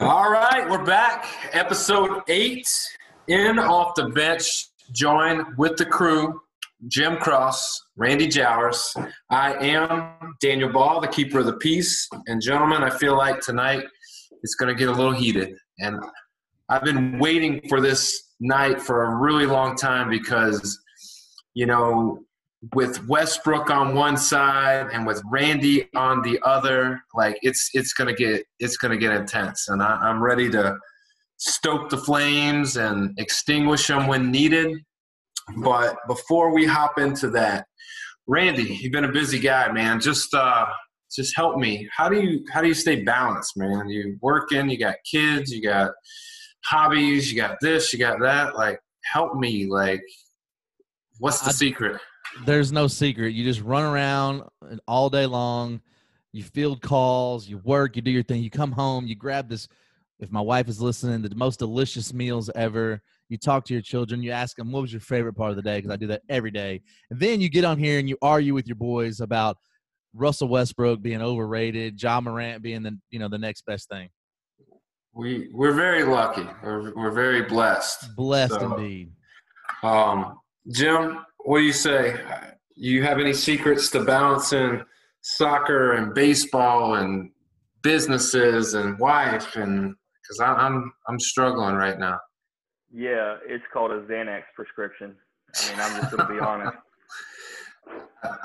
All right, we're back. Episode eight in off the bench. Join with the crew Jim Cross, Randy Jowers. I am Daniel Ball, the keeper of the peace. And gentlemen, I feel like tonight it's going to get a little heated. And I've been waiting for this night for a really long time because, you know, with Westbrook on one side and with Randy on the other, like it's it's gonna get it's gonna get intense, and I, I'm ready to stoke the flames and extinguish them when needed. But before we hop into that, Randy, you've been a busy guy, man. Just uh, just help me. How do you how do you stay balanced, man? You working, you got kids, you got hobbies, you got this, you got that. Like, help me. Like, what's the I, secret? There's no secret. You just run around all day long. You field calls, you work, you do your thing. You come home, you grab this. If my wife is listening, the most delicious meals ever. You talk to your children. You ask them, "What was your favorite part of the day?" Because I do that every day. And then you get on here and you argue with your boys about Russell Westbrook being overrated, Ja Morant being the you know the next best thing. We we're very lucky. We're we're very blessed. Blessed so, indeed. Um, Jim, what do you say? You have any secrets to balancing soccer and baseball and businesses and wife and because I'm I'm struggling right now. Yeah, it's called a Xanax prescription. I mean, I'm just gonna be honest.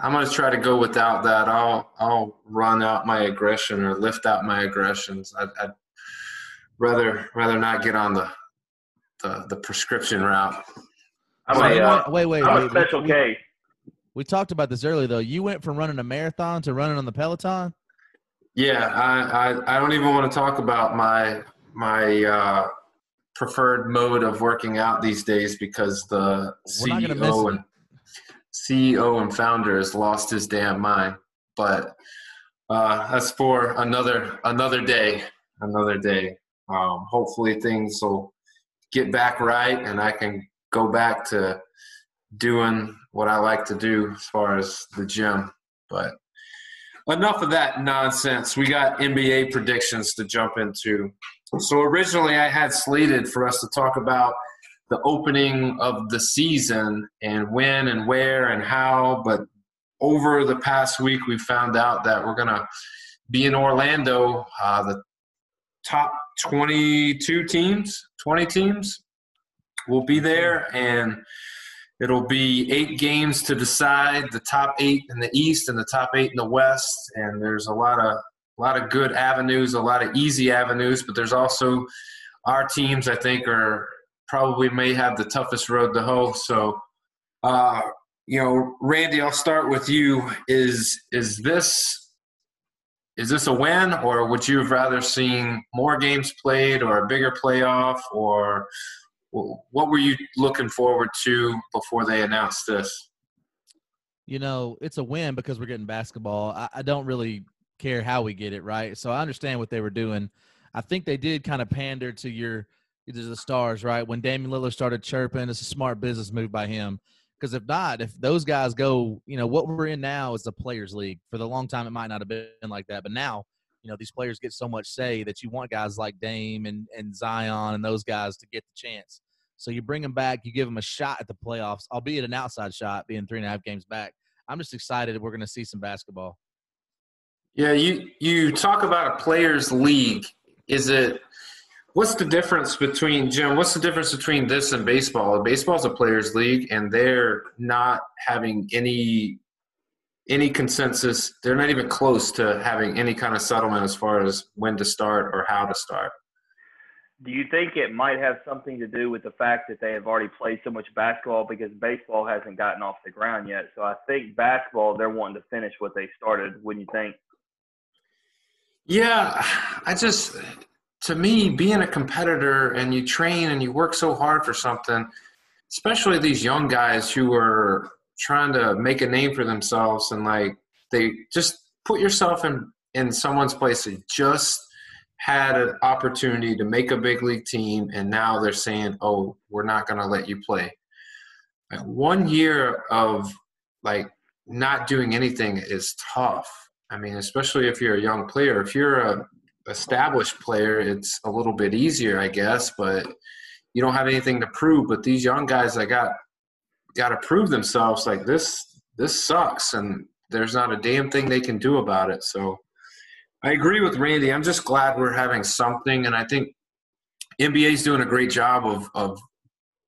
I'm gonna try to go without that. I'll I'll run out my aggression or lift out my aggressions. I'd, I'd rather rather not get on the the, the prescription route. I'm wait, a, uh, wait, wait, I'm wait, a special we, case. We talked about this earlier, though. You went from running a marathon to running on the Peloton. Yeah, I, I, I don't even want to talk about my my uh, preferred mode of working out these days because the CEO and CEO and founder has lost his damn mind. But uh, that's for another another day. Another day. Um, hopefully things will get back right, and I can go back to doing what I like to do as far as the gym. But enough of that nonsense. We got NBA predictions to jump into. So originally, I had slated for us to talk about the opening of the season and when and where and how. But over the past week, we found out that we're going to be in Orlando. Uh, the top 22 teams, 20 teams will be there, and it'll be eight games to decide the top eight in the East and the top eight in the West. And there's a lot of a lot of good avenues, a lot of easy avenues, but there's also our teams I think are probably may have the toughest road to hoe. So, uh, you know, Randy, I'll start with you. Is is this is this a win, or would you have rather seen more games played, or a bigger playoff, or what were you looking forward to before they announced this? You know, it's a win because we're getting basketball. I, I don't really care how we get it, right? So I understand what they were doing. I think they did kind of pander to your to the stars, right? When Damian Lillard started chirping, it's a smart business move by him. Because if not, if those guys go, you know, what we're in now is the players' league. For the long time, it might not have been like that, but now, know, these players get so much say that you want guys like Dame and and Zion and those guys to get the chance. So you bring them back, you give them a shot at the playoffs, albeit an outside shot, being three and a half games back. I'm just excited we're going to see some basketball. Yeah, you you talk about a players' league. Is it What's the difference between Jim? What's the difference between this and baseball? Baseball's a players' league, and they're not having any any consensus. They're not even close to having any kind of settlement as far as when to start or how to start. Do you think it might have something to do with the fact that they have already played so much basketball because baseball hasn't gotten off the ground yet? So I think basketball they're wanting to finish what they started. Wouldn't you think? Yeah, I just to me, being a competitor and you train and you work so hard for something, especially these young guys who are trying to make a name for themselves and like they just put yourself in in someone's place that just had an opportunity to make a big league team and now they're saying oh we're not going to let you play like one year of like not doing anything is tough i mean especially if you're a young player if you're a established player, it's a little bit easier, I guess. But you don't have anything to prove. But these young guys, I got got to prove themselves. Like this, this sucks, and there's not a damn thing they can do about it. So I agree with Randy. I'm just glad we're having something, and I think NBA's doing a great job of of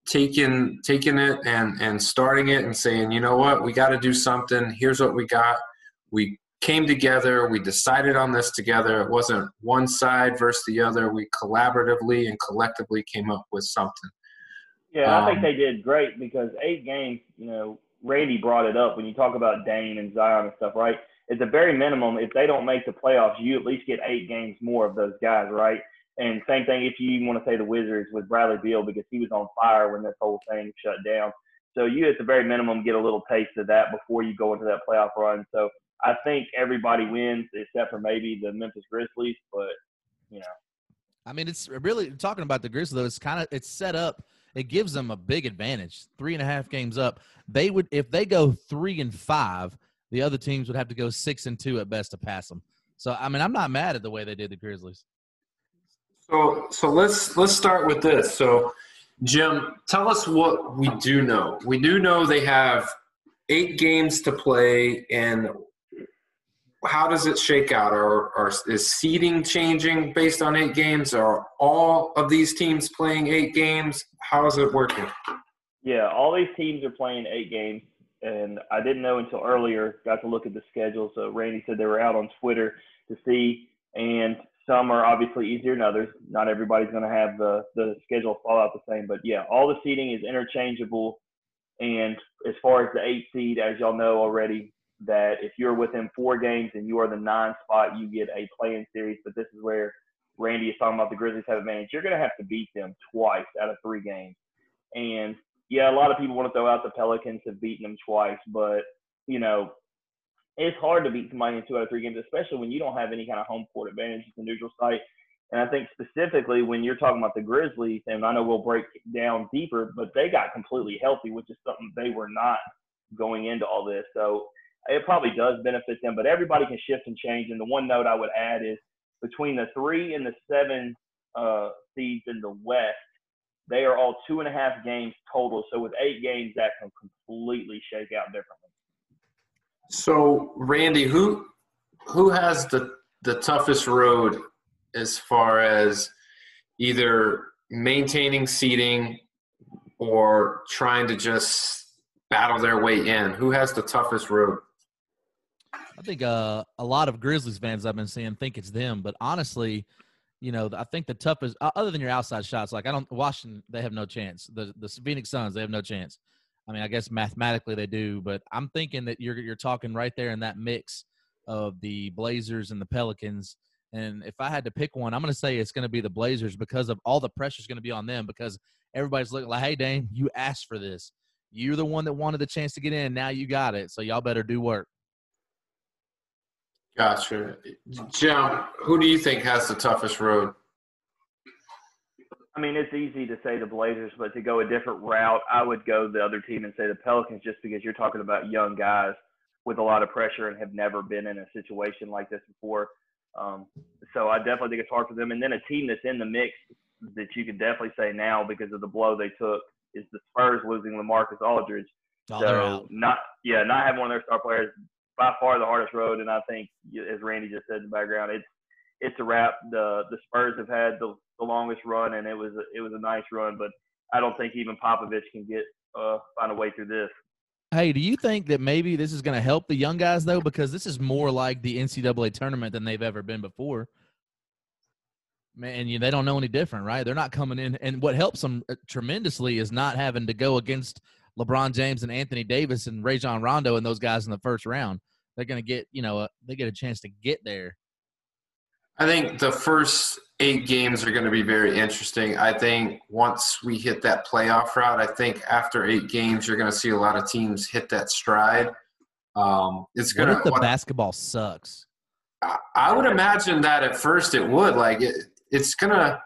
taking taking it and and starting it and saying, you know what, we got to do something. Here's what we got. We came together. We decided on this together. It wasn't one side versus the other. We collaboratively and collectively came up with something. Yeah, um, I think um, they did great because eight games. You know, Randy brought it up when you talk about Dame and Zion and stuff, right? At the very minimum, if they don't make the playoffs, you at least get eight games more of those guys, right? And same thing if you want to say the Wizards with Bradley Beal because he was on fire when this whole thing shut down. So you at the very minimum get a little taste of that before you go into that playoff run. So I think everybody wins except for maybe the Memphis Grizzlies, but you know. I mean, it's really talking about the Grizzlies. Though, it's kind of it's set up. It gives them a big advantage. Three and a half games up. They would if they go three and five, the other teams would have to go six and two at best to pass them. So I mean, I'm not mad at the way they did the Grizzlies. So so let's let's start with this. So Jim, tell us what we do know. We do know they have eight games to play, and how does it shake out? Or, is seeding changing based on eight games? Are all of these teams playing eight games? How is it working? Yeah, all these teams are playing eight games, and I didn't know until earlier. Got to look at the schedule. So Randy said they were out on Twitter to see, and some are obviously easier than others. Not everybody's going to have the the schedule fall out the same, but yeah, all the seeding is interchangeable. And as far as the eight seed, as y'all know already, that if you're within four games and you are the nine spot, you get a play-in series. But this is where Randy is talking about the Grizzlies have advantage. You're going to have to beat them twice out of three games. And yeah, a lot of people want to throw out the Pelicans have beaten them twice, but you know it's hard to beat somebody in two out of three games, especially when you don't have any kind of home court advantage. It's a neutral site. And I think specifically when you're talking about the Grizzlies, and I know we'll break down deeper, but they got completely healthy, which is something they were not going into all this. So it probably does benefit them, but everybody can shift and change. And the one note I would add is between the three and the seven uh, seeds in the West, they are all two and a half games total. So with eight games, that can completely shake out differently. So, Randy, who who has the the toughest road as far as either maintaining seeding or trying to just battle their way in? Who has the toughest road? I think uh, a lot of Grizzlies fans I've been seeing think it's them, but honestly, you know, I think the toughest, other than your outside shots, like I don't Washington, they have no chance. The the Phoenix Suns, they have no chance. I mean, I guess mathematically they do, but I'm thinking that you're you're talking right there in that mix of the Blazers and the Pelicans. And if I had to pick one, I'm going to say it's going to be the Blazers because of all the pressure is going to be on them because everybody's looking like, "Hey, Dame, you asked for this. You're the one that wanted the chance to get in. Now you got it. So y'all better do work." Gotcha, Jim. Who do you think has the toughest road? I mean, it's easy to say the Blazers, but to go a different route, I would go the other team and say the Pelicans, just because you're talking about young guys with a lot of pressure and have never been in a situation like this before. Um, so I definitely think it's hard for them. And then a team that's in the mix that you could definitely say now because of the blow they took is the Spurs losing LaMarcus Aldridge. Oh, so not yeah, not having one of their star players by far the hardest road. And I think as Randy just said in the background, it's it's a wrap. The the Spurs have had the the longest run, and it was a, it was a nice run. But I don't think even Popovich can get uh, find a way through this. Hey, do you think that maybe this is going to help the young guys though? Because this is more like the NCAA tournament than they've ever been before. Man, you, they don't know any different, right? They're not coming in, and what helps them uh, tremendously is not having to go against LeBron James and Anthony Davis and Rajon Rondo and those guys in the first round. They're going to get, you know, a, they get a chance to get there. I think the first eight games are going to be very interesting. I think once we hit that playoff route, I think after eight games, you're going to see a lot of teams hit that stride. Um, it's going to. The what, basketball sucks? I, I, would imagine that at first it would. Like it, it's going to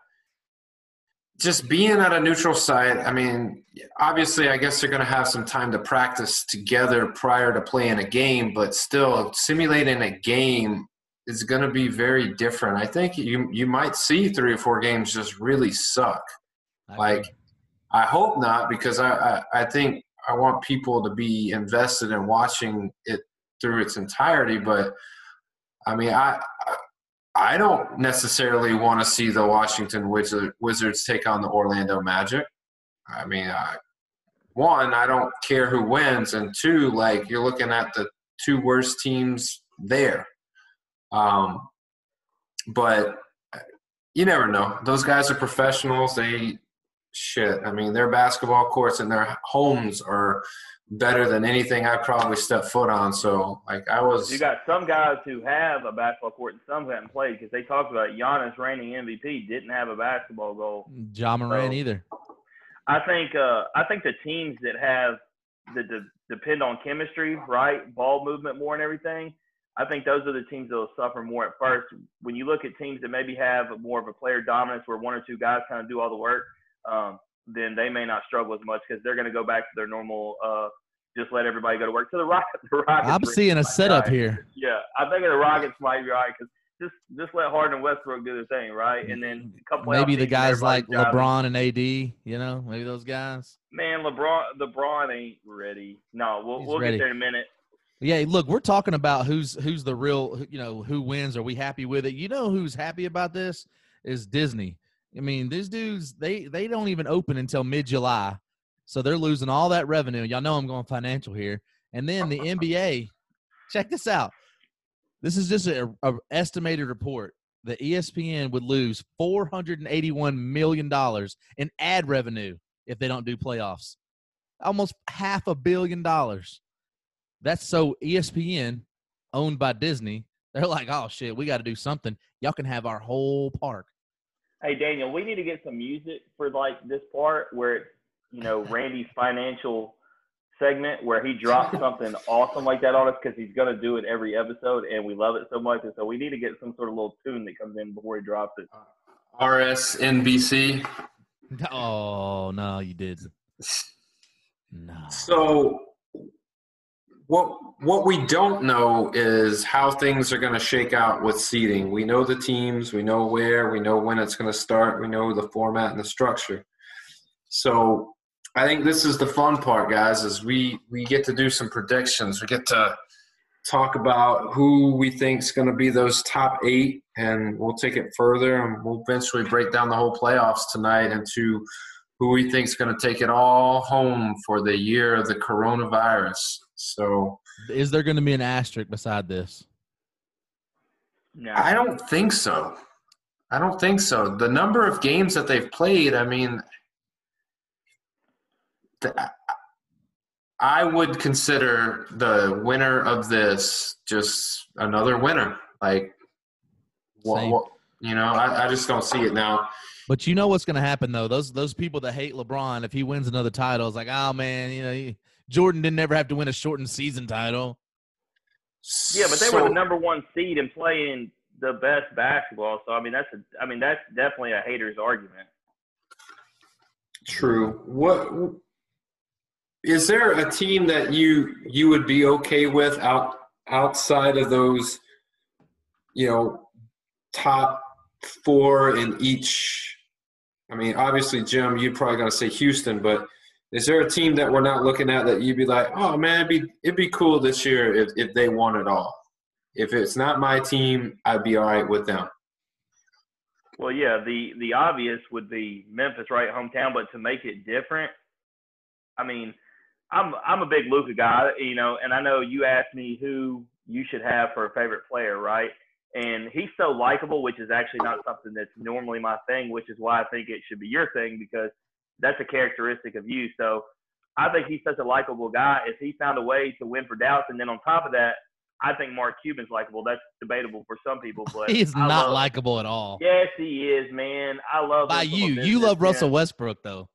just being at a neutral site. I mean, obviously, I guess they're going to have some time to practice together prior to playing a game, but still simulating a game is going to be very different. I think you you might see three or four games just really suck. I like, I hope not because I, I I think I want people to be invested in watching it through its entirety. But I mean, I I don't necessarily want to see the Washington Wizards take on the Orlando Magic. I mean, I, one, I don't care who wins, and two, like you're looking at the two worst teams there. Um, but you never know. Those guys are professionals. They shit. I mean, their basketball courts and their homes are better than anything I probably stepped foot on. So, like, I was. You got some guys who have a basketball court and some haven't played because they talked about Giannis reigning MVP didn't have a basketball goal. Ja Morant so, either. I think. Uh, I think the teams that have that de- depend on chemistry, right, ball movement more and everything. I think those are the teams that will suffer more at first. When you look at teams that maybe have more of a player dominance, where one or two guys kind of do all the work, um, then they may not struggle as much because they're going to go back to their normal. Uh, just let everybody go to work. So the Rockets, the Rockets I'm seeing a setup right. here. Yeah, I think the Rockets might be right because just just let Harden and Westbrook do their thing, right? And then a couple maybe the guys like LeBron and AD, you know, maybe those guys. Man, LeBron LeBron ain't ready. No, we'll He's we'll ready. get there in a minute. Yeah, look, we're talking about who's who's the real, you know, who wins. Are we happy with it? You know, who's happy about this is Disney. I mean, these dudes they they don't even open until mid July, so they're losing all that revenue. Y'all know I'm going financial here, and then the NBA. Check this out. This is just a, a estimated report that ESPN would lose 481 million dollars in ad revenue if they don't do playoffs. Almost half a billion dollars. That's so ESPN, owned by Disney, they're like, oh shit, we got to do something. Y'all can have our whole park. Hey Daniel, we need to get some music for like this part where it's you know Randy's financial segment where he drops something awesome like that on us because he's gonna do it every episode and we love it so much and so we need to get some sort of little tune that comes in before he drops it. Uh, RSNBC. Oh no, you did. No. So what what we don't know is how things are going to shake out with seeding. We know the teams, we know where, we know when it's going to start, we know the format and the structure. So I think this is the fun part, guys, is we we get to do some predictions. We get to talk about who we think is going to be those top eight, and we'll take it further, and we'll eventually break down the whole playoffs tonight into who we think is going to take it all home for the year of the coronavirus. So, is there going to be an asterisk beside this? No. I don't think so. I don't think so. The number of games that they've played, I mean, I would consider the winner of this just another winner. Like, what, what, you know, I, I just don't see it now. But you know what's going to happen though? Those those people that hate LeBron, if he wins another title, it's like, oh man, you know, he, Jordan didn't ever have to win a shortened season title. Yeah, but they so, were the number one seed and playing the best basketball. So I mean, that's a, I mean, that's definitely a hater's argument. True. What is there a team that you you would be okay with out outside of those, you know, top four in each? I mean, obviously, Jim, you're probably going to say Houston, but is there a team that we're not looking at that you'd be like, oh man, it'd be it'd be cool this year if, if they won it all? If it's not my team, I'd be all right with them. Well, yeah, the the obvious would be Memphis, right, hometown. But to make it different, I mean, I'm I'm a big Luka guy, you know, and I know you asked me who you should have for a favorite player, right? And he's so likable, which is actually not something that's normally my thing, which is why I think it should be your thing because that's a characteristic of you. So I hmm. think he's such a likable guy. If he found a way to win for Dallas, and then on top of that, I think Mark Cuban's likable. That's debatable for some people, but he's not likable at all. Yes, he is, man. I love by you. You love Russell Westbrook, though.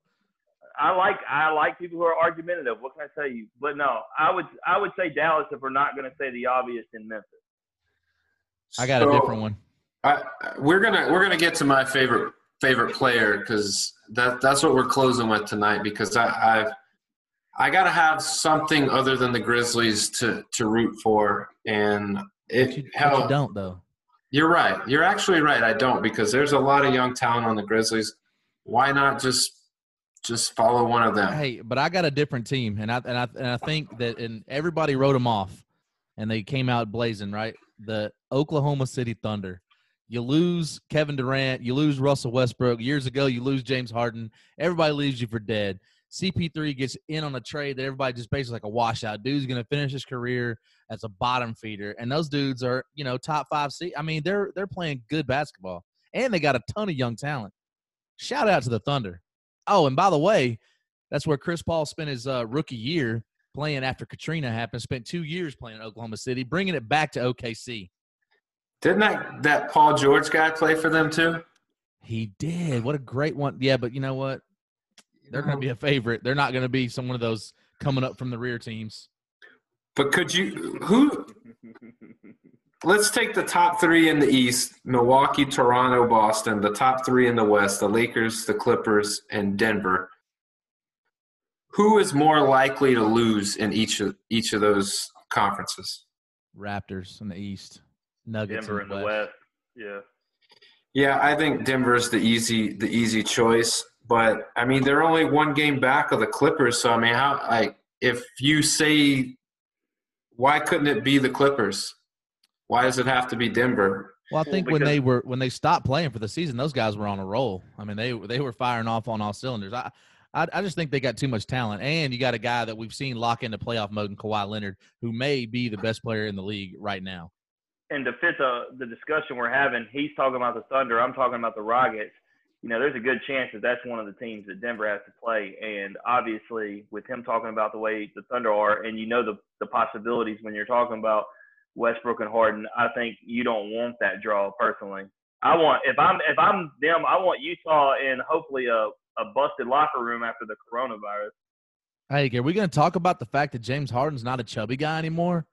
I like I like people who are argumentative. What can I tell you? But no, I would I would say Dallas if we're not going to say the obvious in Memphis. I got so, a different one. I, we're gonna we're gonna get to my favorite favorite player because that that's what we're closing with tonight because I I've, I got to have something other than the Grizzlies to to root for and if you, hell, you don't though. You're right. You're actually right. I don't because there's a lot of young talent on the Grizzlies. Why not just just follow one of them? Hey, but I got a different team, and I and I and I think that and everybody wrote them off, and they came out blazing. Right, the Oklahoma City Thunder. You lose Kevin Durant, you lose Russell Westbrook. Years ago, you lose James Harden. Everybody leaves you for dead. CP3 gets in on a trade that everybody just basically like a washout. Dude's going to finish his career as a bottom feeder, and those dudes are you know top five seed. I mean, they're they're playing good basketball, and they got a ton of young talent. Shout out to the Thunder. Oh, and by the way, that's where Chris Paul spent his uh, rookie year playing after Katrina happened. Spent two years playing in Oklahoma City, bringing it back to OKC. Didn't that that Paul George guy play for them too? He did. What a great one. Yeah, but you know what? They're going to be a favorite. They're not going to be some one of those coming up from the rear teams. But could you who? Let's take the top three in the East: Milwaukee, Toronto, Boston. The top three in the West: the Lakers, the Clippers, and Denver. Who is more likely to lose in each of each of those conferences? Raptors in the East, Nuggets Denver in the West. West. Yeah. Yeah, I think Denver's the easy the easy choice. But I mean, they're only one game back of the Clippers. So I mean, how like if you say, why couldn't it be the Clippers? Why does it have to be Denver? Well, I think well, when they were when they stopped playing for the season, those guys were on a roll. I mean, they they were firing off on all cylinders. I I, I just think they got too much talent, and you got a guy that we've seen lock into playoff mode in Kawhi Leonard, who may be the best player in the league right now. And to fit the the discussion we're having, he's talking about the Thunder. I'm talking about the Rockets you know, there's a good chance that that's one of the teams that Denver has to play. And obviously, with him talking about the way the Thunder are, and you know the the possibilities when you're talking about Westbrook and Harden, I think you don't want that draw personally. I want if I'm if I'm them, I want Utah in hopefully a a busted locker room after the coronavirus. Hey, are we going to talk about the fact that James Harden's not a chubby guy anymore?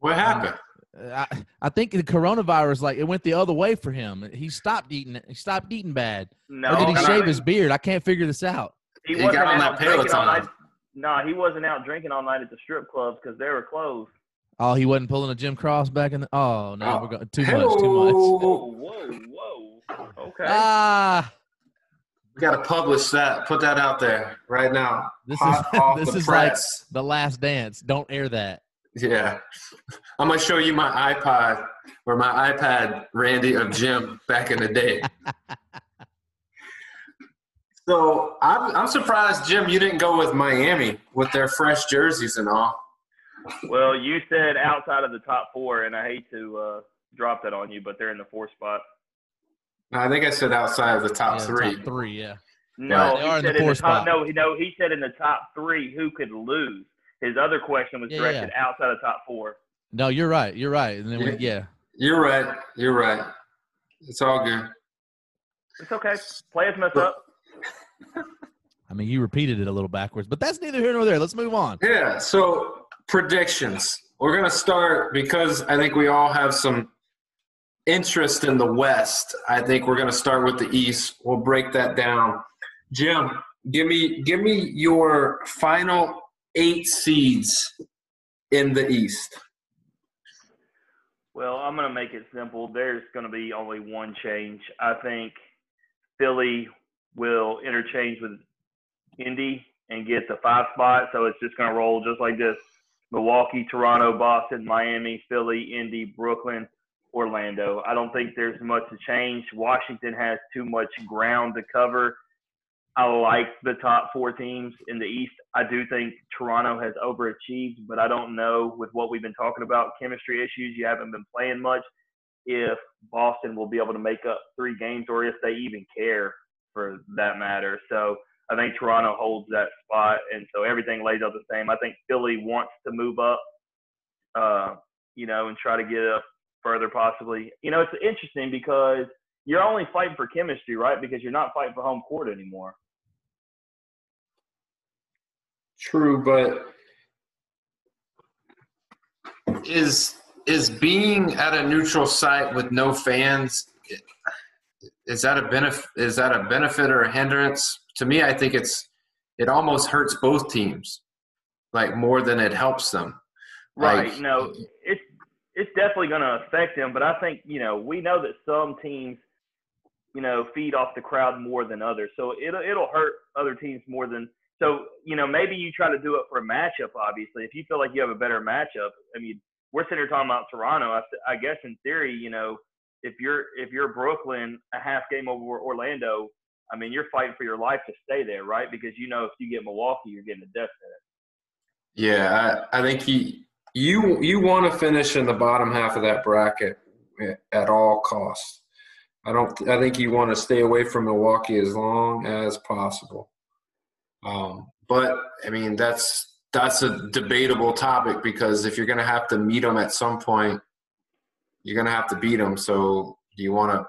What happened? I, I think the coronavirus, like it went the other way for him. He stopped eating. He stopped eating bad. No, or did he shave his beard? I can't figure this out. He, he wasn't out drinking all night. No, he wasn't out drinking all night at the strip clubs because they were closed. Oh, he wasn't pulling a Jim Cross back in the. Oh no, oh. we're going too much. Too much. Whoa, whoa, whoa. Okay. Ah. We got to publish that. Put that out there right now. This Hot is this is press. like the last dance. Don't air that. Yeah. I'm going to show you my iPod or my iPad, Randy, of Jim back in the day. so I'm, I'm surprised, Jim, you didn't go with Miami with their fresh jerseys and all. Well, you said outside of the top four, and I hate to uh, drop that on you, but they're in the fourth spot. No, I think I said outside of the top yeah, three. Top three, yeah. No, he said in the, top, No, no, he said in the top three who could lose. His other question was directed yeah. outside of top four. No, you're right. You're right. And then yeah. We, yeah. You're right. You're right. It's all good. It's okay. Players mess up. I mean, you repeated it a little backwards, but that's neither here nor there. Let's move on. Yeah. So predictions. We're gonna start because I think we all have some interest in the West. I think we're gonna start with the East. We'll break that down. Jim, give me give me your final eight seeds in the East? Well, I'm going to make it simple. There's going to be only one change. I think Philly will interchange with Indy and get the five spot. So it's just going to roll just like this Milwaukee, Toronto, Boston, Miami, Philly, Indy, Brooklyn, Orlando. I don't think there's much to change. Washington has too much ground to cover. I like the top four teams in the East. I do think Toronto has overachieved, but I don't know with what we've been talking about chemistry issues. You haven't been playing much. If Boston will be able to make up three games, or if they even care for that matter. So I think Toronto holds that spot, and so everything lays out the same. I think Philly wants to move up, uh, you know, and try to get up further, possibly. You know, it's interesting because you're only fighting for chemistry, right? Because you're not fighting for home court anymore. True, but is is being at a neutral site with no fans is that a benefit is that a benefit or a hindrance to me i think it's it almost hurts both teams like more than it helps them right like, no it's it's definitely going to affect them. But I think you know we know that some teams, you know, feed off the crowd more than others, so it'll it'll hurt other teams more than. So you know maybe you try to do it for a matchup. Obviously, if you feel like you have a better matchup, I mean, we're sitting here talking about Toronto. I, I guess in theory, you know, if you're if you're Brooklyn a half game over Orlando, I mean, you're fighting for your life to stay there, right? Because you know if you get Milwaukee, you're getting a death sentence. Yeah, I, I think he you you want to finish in the bottom half of that bracket at all costs. I don't. I think you want to stay away from Milwaukee as long as possible. Um, but I mean, that's that's a debatable topic because if you're going to have to meet them at some point, you're going to have to beat them. So do you want to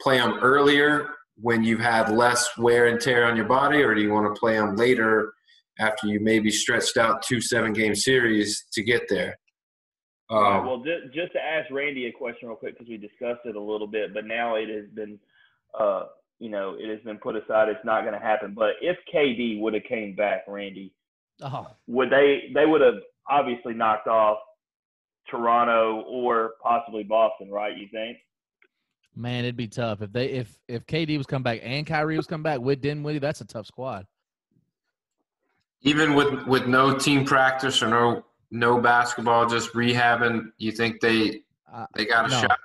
play them earlier when you've had less wear and tear on your body, or do you want to play them later after you maybe stretched out two seven game series to get there. Um, well, just, just to ask Randy a question real quick because we discussed it a little bit, but now it has been, uh, you know, it has been put aside. It's not going to happen. But if KD would have came back, Randy, oh. would they? They would have obviously knocked off Toronto or possibly Boston, right? You think? Man, it'd be tough if they if if KD was come back and Kyrie was come back with Dinwiddie. That's a tough squad even with with no team practice or no no basketball, just rehabbing, you think they they got a no. shot?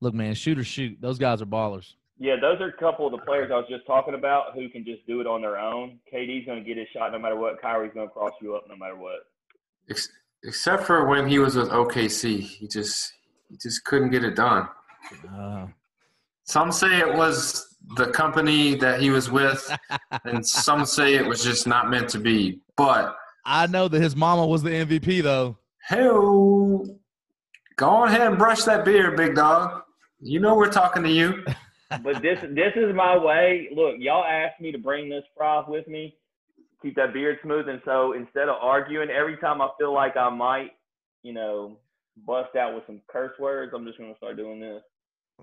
Look, man, shoot or shoot. Those guys are ballers. Yeah, those are a couple of the players I was just talking about who can just do it on their own. KD's going to get his shot no matter what. Kyrie's going to cross you up no matter what. Except for when he was with OKC, he just he just couldn't get it done. Uh, Some say it was the company that he was with, and some say it was just not meant to be. But I know that his mama was the MVP, though. Hell, go on ahead and brush that beard, big dog. You know we're talking to you. but this this is my way. Look, y'all asked me to bring this prof with me, keep that beard smooth, and so instead of arguing, every time I feel like I might, you know, bust out with some curse words, I'm just gonna start doing this.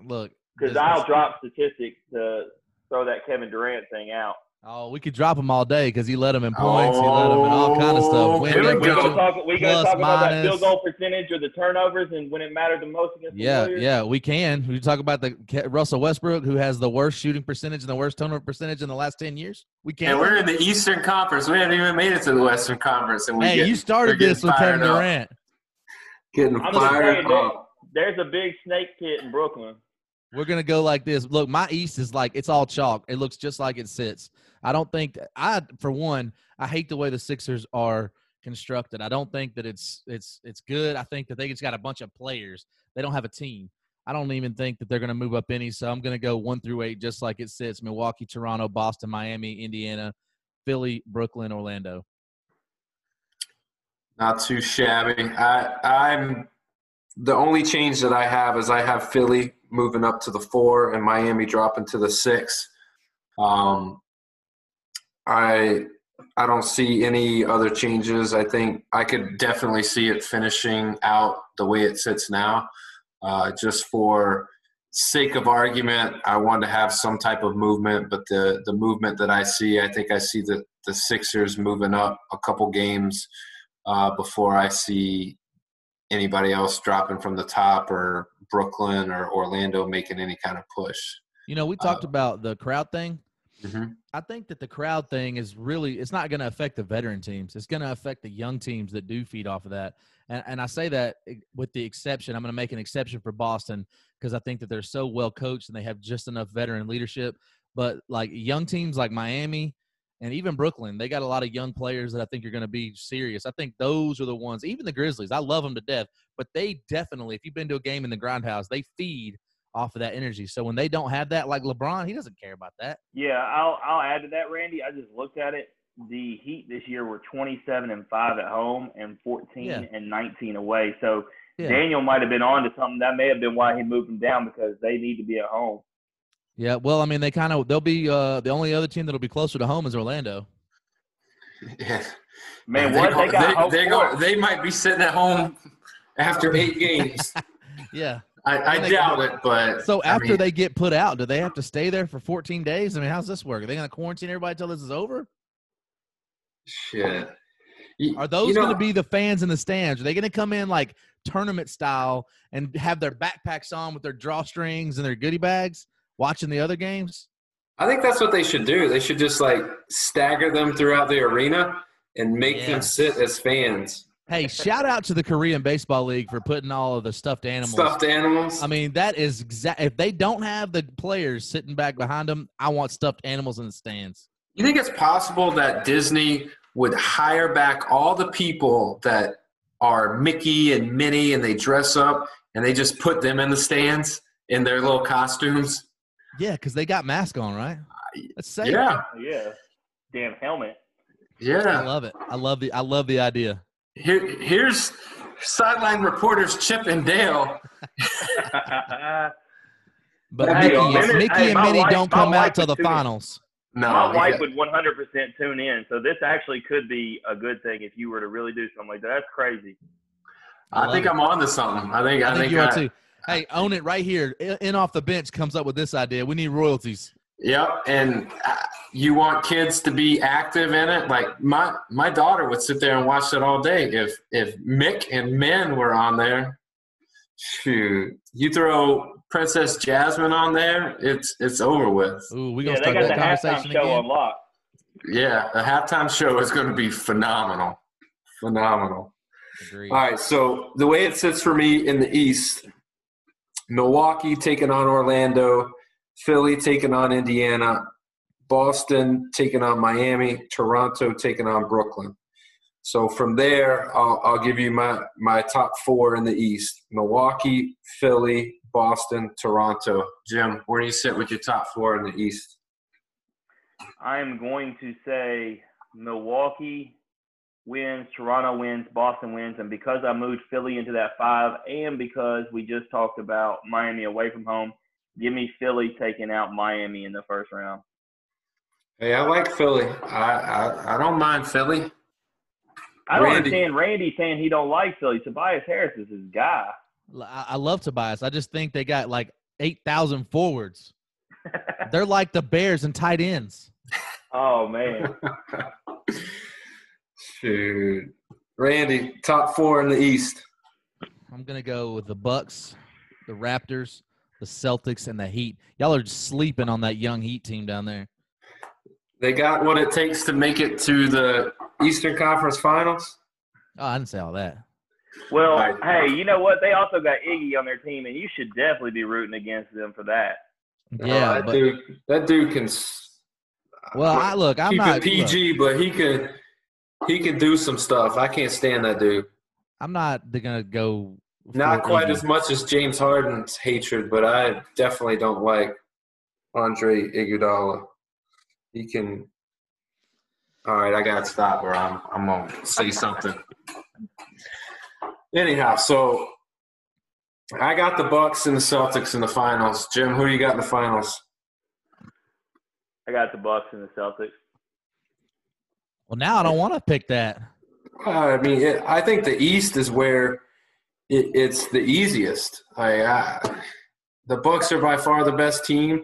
Look, because I'll drop statistics to throw that Kevin Durant thing out. Oh, we could drop him all day because he led them in points. Oh, he led them in all kind of stuff. Oh, Win, we we gonna talk, we gonna talk about that field goal percentage or the turnovers and when it mattered the most against yeah, the Yeah, yeah, we can. We talk about the Russell Westbrook who has the worst shooting percentage and the worst turnover percentage in the last ten years. We can. And we're in the Eastern Conference. We haven't even made it to the Western Conference. And we hey, get, you started this with Kevin Durant. Getting I'm fired up. There's a big snake pit in Brooklyn. We're gonna go like this. Look, my East is like it's all chalk. It looks just like it sits. I don't think I, for one, I hate the way the Sixers are constructed. I don't think that it's it's it's good. I think that they just got a bunch of players. They don't have a team. I don't even think that they're going to move up any. So I'm going to go one through eight, just like it sits: Milwaukee, Toronto, Boston, Miami, Indiana, Philly, Brooklyn, Orlando. Not too shabby. I I'm the only change that I have is I have Philly moving up to the four and Miami dropping to the six. Um, I I don't see any other changes. I think I could definitely see it finishing out the way it sits now. Uh, just for sake of argument, I want to have some type of movement, but the the movement that I see, I think I see the the Sixers moving up a couple games uh, before I see anybody else dropping from the top or Brooklyn or Orlando making any kind of push. You know, we talked uh, about the crowd thing. Mm-hmm. I think that the crowd thing is really it's not going to affect the veteran teams. It's going to affect the young teams that do feed off of that. And, and I say that eh, with the exception, I'm going to make an exception for Boston because I think that they're so well coached and they have just enough veteran leadership. But like young teams like Miami, and even Brooklyn, they got a lot of young players that I think are going to be serious. I think those are the ones, even the Grizzlies, I love them to death, but they definitely, if you've been to a game in the Grindhouse, they feed off of that energy. So when they don't have that, like LeBron, he doesn't care about that. Yeah, I'll I'll add to that, Randy. I just looked at it. The Heat this year were 27 and five at home and 14 yeah. and 19 away. So yeah. Daniel might have been on to something. That may have been why he moved them down because they need to be at home. Yeah, well, I mean, they kind of they'll be uh, the only other team that'll be closer to home is Orlando. Yeah, man, what they, they got they, they, go, they might be sitting at home after eight games. yeah, I, I doubt it, but so after I mean, they get put out, do they have to stay there for 14 days? I mean, how's this work? Are they going to quarantine everybody until this is over? Shit. Are those you know, going to be the fans in the stands? Are they going to come in like tournament style and have their backpacks on with their drawstrings and their goodie bags watching the other games? I think that's what they should do. They should just like stagger them throughout the arena and make yes. them sit as fans. Hey, shout out to the Korean Baseball League for putting all of the stuffed animals. Stuffed animals. I mean, that is exact. If they don't have the players sitting back behind them, I want stuffed animals in the stands. You think it's possible that Disney would hire back all the people that are Mickey and Minnie and they dress up and they just put them in the stands in their little costumes? Yeah, because they got mask on, right? Let's say yeah, yeah, damn helmet. Yeah, I love it. I love the I love the idea. Here, here's sideline reporters Chip and Dale. but Mickey, Mickey hey, and Minnie wife, don't come out till the finals. No, my wife would 100% tune in. So this actually could be a good thing if you were to really do something like that. That's crazy. I, I think it. I'm on to something. I think I, I think, think, you I, are too. Hey, own it right here. In off the bench comes up with this idea. We need royalties. Yep, and uh, you want kids to be active in it. Like my my daughter would sit there and watch it all day. If if Mick and Men were on there, shoot, you throw Princess Jasmine on there, it's it's over with. Ooh, we gonna yeah, start that conversation show again. On Yeah, the halftime show is going to be phenomenal, phenomenal. Agreed. All right, so the way it sits for me in the East, Milwaukee taking on Orlando, Philly taking on Indiana, Boston taking on Miami, Toronto taking on Brooklyn. So from there, I'll, I'll, give you my, my top four in the East Milwaukee, Philly, Boston, Toronto. Jim, where do you sit with your top four in the East? I'm going to say Milwaukee wins, Toronto wins, Boston wins. And because I moved Philly into that five, and because we just talked about Miami away from home, give me Philly taking out Miami in the first round. Hey, I like Philly. I I, I don't mind Philly. I don't Randy. understand Randy saying he don't like Philly. Tobias Harris is his guy. I love Tobias. I just think they got like eight thousand forwards. They're like the Bears and tight ends. Oh man. Shoot. Randy, top four in the East. I'm gonna go with the Bucks, the Raptors, the Celtics, and the Heat. Y'all are just sleeping on that young Heat team down there. They got what it takes to make it to the Eastern Conference Finals. Oh, I didn't say all that. Well, right. hey, you know what? They also got Iggy on their team, and you should definitely be rooting against them for that. Yeah, uh, that but, dude, that dude can. Well, I look, I'm not PG, look, but he could he can do some stuff. I can't stand that dude. I'm not gonna go. Not quite Iggy. as much as James Harden's hatred, but I definitely don't like Andre Iguodala. He can. All right, I gotta stop, or I'm I'm gonna say something. Anyhow, so I got the Bucks and the Celtics in the finals. Jim, who do you got in the finals? I got the Bucks and the Celtics. Well, now I don't want to pick that. I mean, it, I think the East is where it, it's the easiest. I, uh, the Bucks are by far the best team,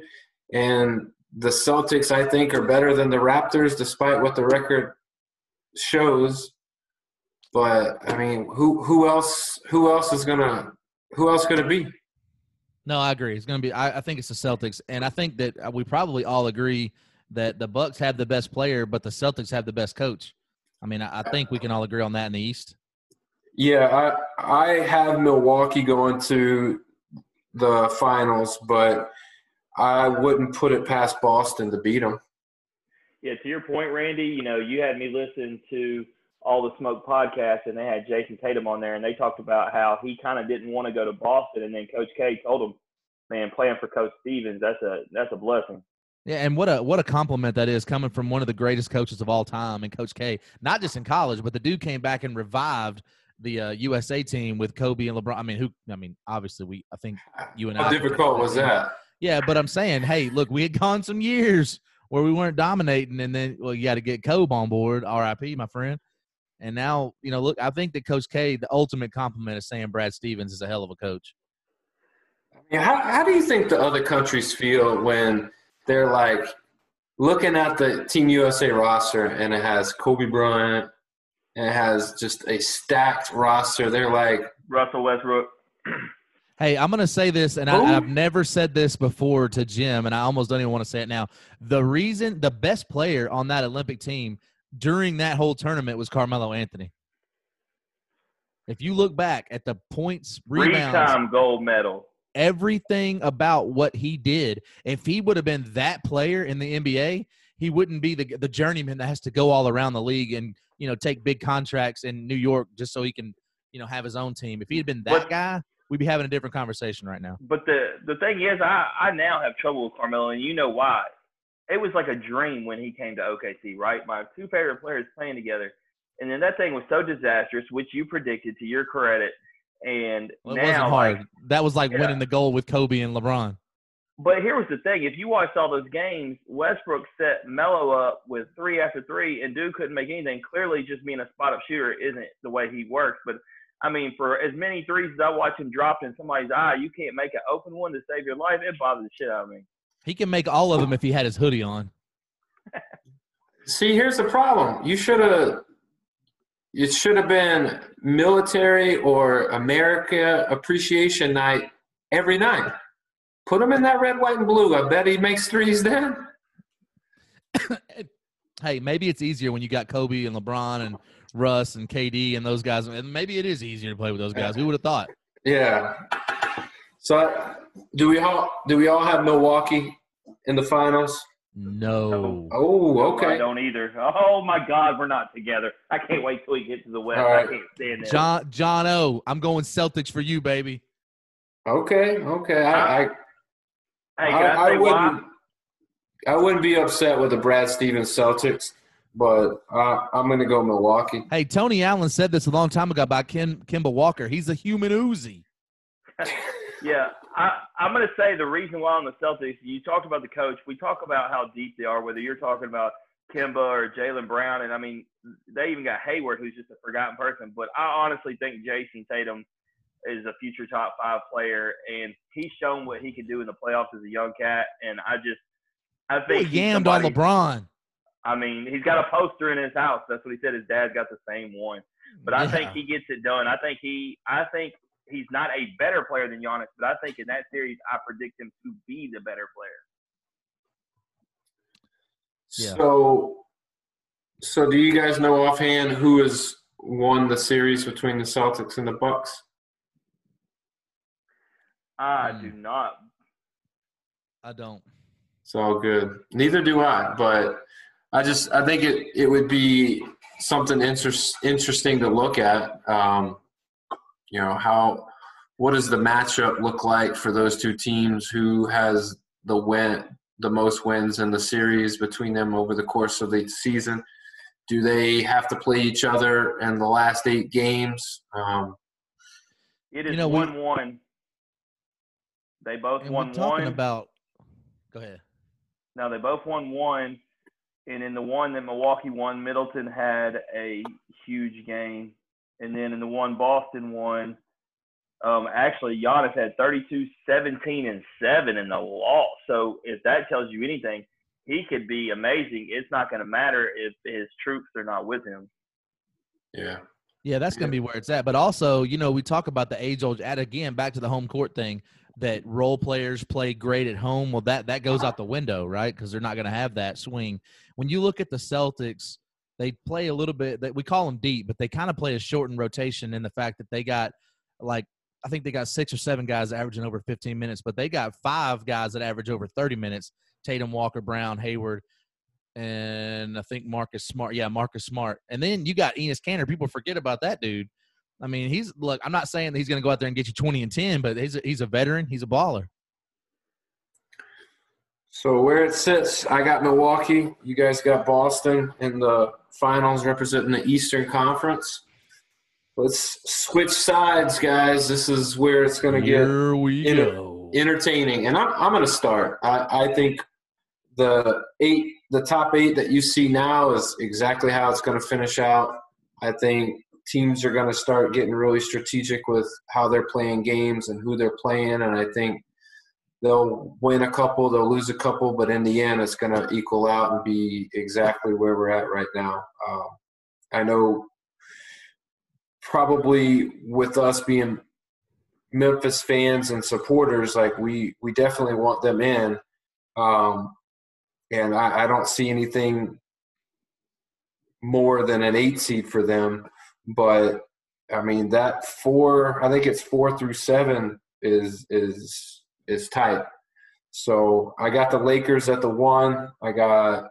and the Celtics, I think, are better than the Raptors, despite what the record shows. But I mean, who who else who else is gonna who else gonna be? No, I agree. It's gonna be. I, I think it's the Celtics, and I think that uh, we probably all agree that the Bucks have the best player, but the Celtics have the best coach. I mean, I, I think we can all agree on that in the East. Yeah, I I have Milwaukee going to the finals, but I wouldn't put it past Boston to beat them. Yeah, to your point, Randy, you know, you had me listen to all the smoke podcast and they had Jayson Tatum on there and they talked about how he kind of didn't want to go to Boston and then Coach K told him, man, playing for Coach Stevens, that's a that's a blessing. Yeah, and what a what a compliment that is coming from one of the greatest coaches of all time and Coach K. Not just in college, but the dude came back and revived the uh, USA team with Kobe and LeBron. I mean, who? I mean, obviously, we. I think you and How I. How difficult was that? Yeah, but I'm saying, hey, look, we had gone some years where we weren't dominating, and then well, you got to get Kobe on board. R.I.P. My friend. And now, you know, look, I think that Coach K, the ultimate compliment is saying Brad Stevens is a hell of a coach. Yeah, how, how do you think the other countries feel when they're like looking at the Team USA roster and it has Kobe Bryant and it has just a stacked roster? They're like, Russell Westbrook. Hey, I'm going to say this, and I, have never said this before to Jim, and I almost don't even want to say it now. The reason, the best player on that Olympic team during that whole tournament was Carmelo Anthony. If you look back at the points, rebounds, three-time gold medal, everything about what he did, if he would have been that player in the NBA, he wouldn't be the the journeyman that has to go all around the league and you know take big contracts in New York just so he can you know have his own team. If he had been that but, guy, we'd be having a different conversation right now. But the the thing is, I I now have trouble with Carmelo, and you know why? It was like a dream when he came to OKC, right? My two favorite players playing together, and then that thing was so disastrous, which you predicted to your credit. And well, it now, wasn't hard. Like, that was like yeah. winning the goal with Kobe and LeBron. But here was the thing: if you watched all those games, Westbrook set Melo up with three after three, and Dude couldn't make anything. Clearly, just being a spot up shooter isn't the way he works. But I mean, for as many threes as I watch him drop in somebody's eye, you can't make an open one to save your life. It bothers the shit out of me. He can make all of them if he had his hoodie on. See, here's the problem. You should have. It should have been military or America Appreciation Night every night. Put him in that red, white, and blue. I bet he makes threes then. hey, maybe it's easier when you got Kobe and LeBron and Russ and KD and those guys. And maybe it is easier to play with those guys. Who would have thought? Yeah. So, do we all do we all have Milwaukee in the finals? No. Oh, okay. I don't either. Oh my God, we're not together. I can't wait till we get to the West. Right. I can't stand that. John John O, I'm going Celtics for you, baby. Okay, okay. I, I Hey, I, I, I wouldn't. I wouldn't be upset with the Brad Stevens Celtics, but uh, I'm going to go Milwaukee. Hey, Tony Allen said this a long time ago about Kim Kemba Walker. He's a human Uzi. yeah, I, I'm going to say the reason why on the Celtics. You talked about the coach. We talk about how deep they are. Whether you're talking about Kemba or Jaylen Brown, and I mean, they even got Hayward, who's just a forgotten person. But I honestly think Jayson Tatum is a future top five player, and he's shown what he can do in the playoffs as a young cat. And I just, I think he yammed on LeBron. I mean, he's got a poster in his house. That's what he said. His dad's got the same one. But yeah. I think he gets it done. I think he, I think he's not a better player than Giannis, but I think in that series, I predict him to be the better player. Yeah. So, so do you guys know offhand who has won the series between the Celtics and the Bucks? I mm. do not. I don't. It's all good. Neither do I, but I just I think it it would be something inter- interesting to look at. Um, you know how what does the matchup look like for those two teams? Who has the win the most wins in the series between them over the course of the season? Do they have to play each other in the last eight games? Um, it is you know, one we, one. They both and won we're talking one. about. Go ahead. Now they both won one, and in the one that Milwaukee won, Middleton had a huge game, and then in the one Boston won, um, actually Giannis had 32, 17, and seven in the loss. So if that tells you anything, he could be amazing. It's not going to matter if his troops are not with him. Yeah. Yeah, that's going to be where it's at. But also, you know, we talk about the age old, at again, back to the home court thing that role players play great at home. Well, that that goes out the window, right? Because they're not going to have that swing. When you look at the Celtics, they play a little bit. That we call them deep, but they kind of play a shortened rotation in the fact that they got like I think they got six or seven guys averaging over 15 minutes, but they got five guys that average over 30 minutes. Tatum, Walker, Brown, Hayward, and I think Marcus Smart. Yeah, Marcus Smart. And then you got Enes Kanter. People forget about that dude. I mean, he's look. I'm not saying that he's going to go out there and get you 20 and 10, but he's a, he's a veteran. He's a baller. So where it sits, I got Milwaukee. You guys got Boston in the finals, representing the Eastern Conference. Let's switch sides, guys. This is where it's going to get enter- entertaining. And I'm, I'm going to start. I, I think the eight, the top eight that you see now is exactly how it's going to finish out. I think teams are going to start getting really strategic with how they're playing games and who they're playing. And I think they'll win a couple, they'll lose a couple, but in the end, it's going to equal out and be exactly where we're at right now. Um, I know probably with us being Memphis fans and supporters, like we we definitely want them in. Um, and I, I don't see anything more than an eight seed for them. But I mean that four, I think it's four through seven is is is tight. So I got the Lakers at the one. I got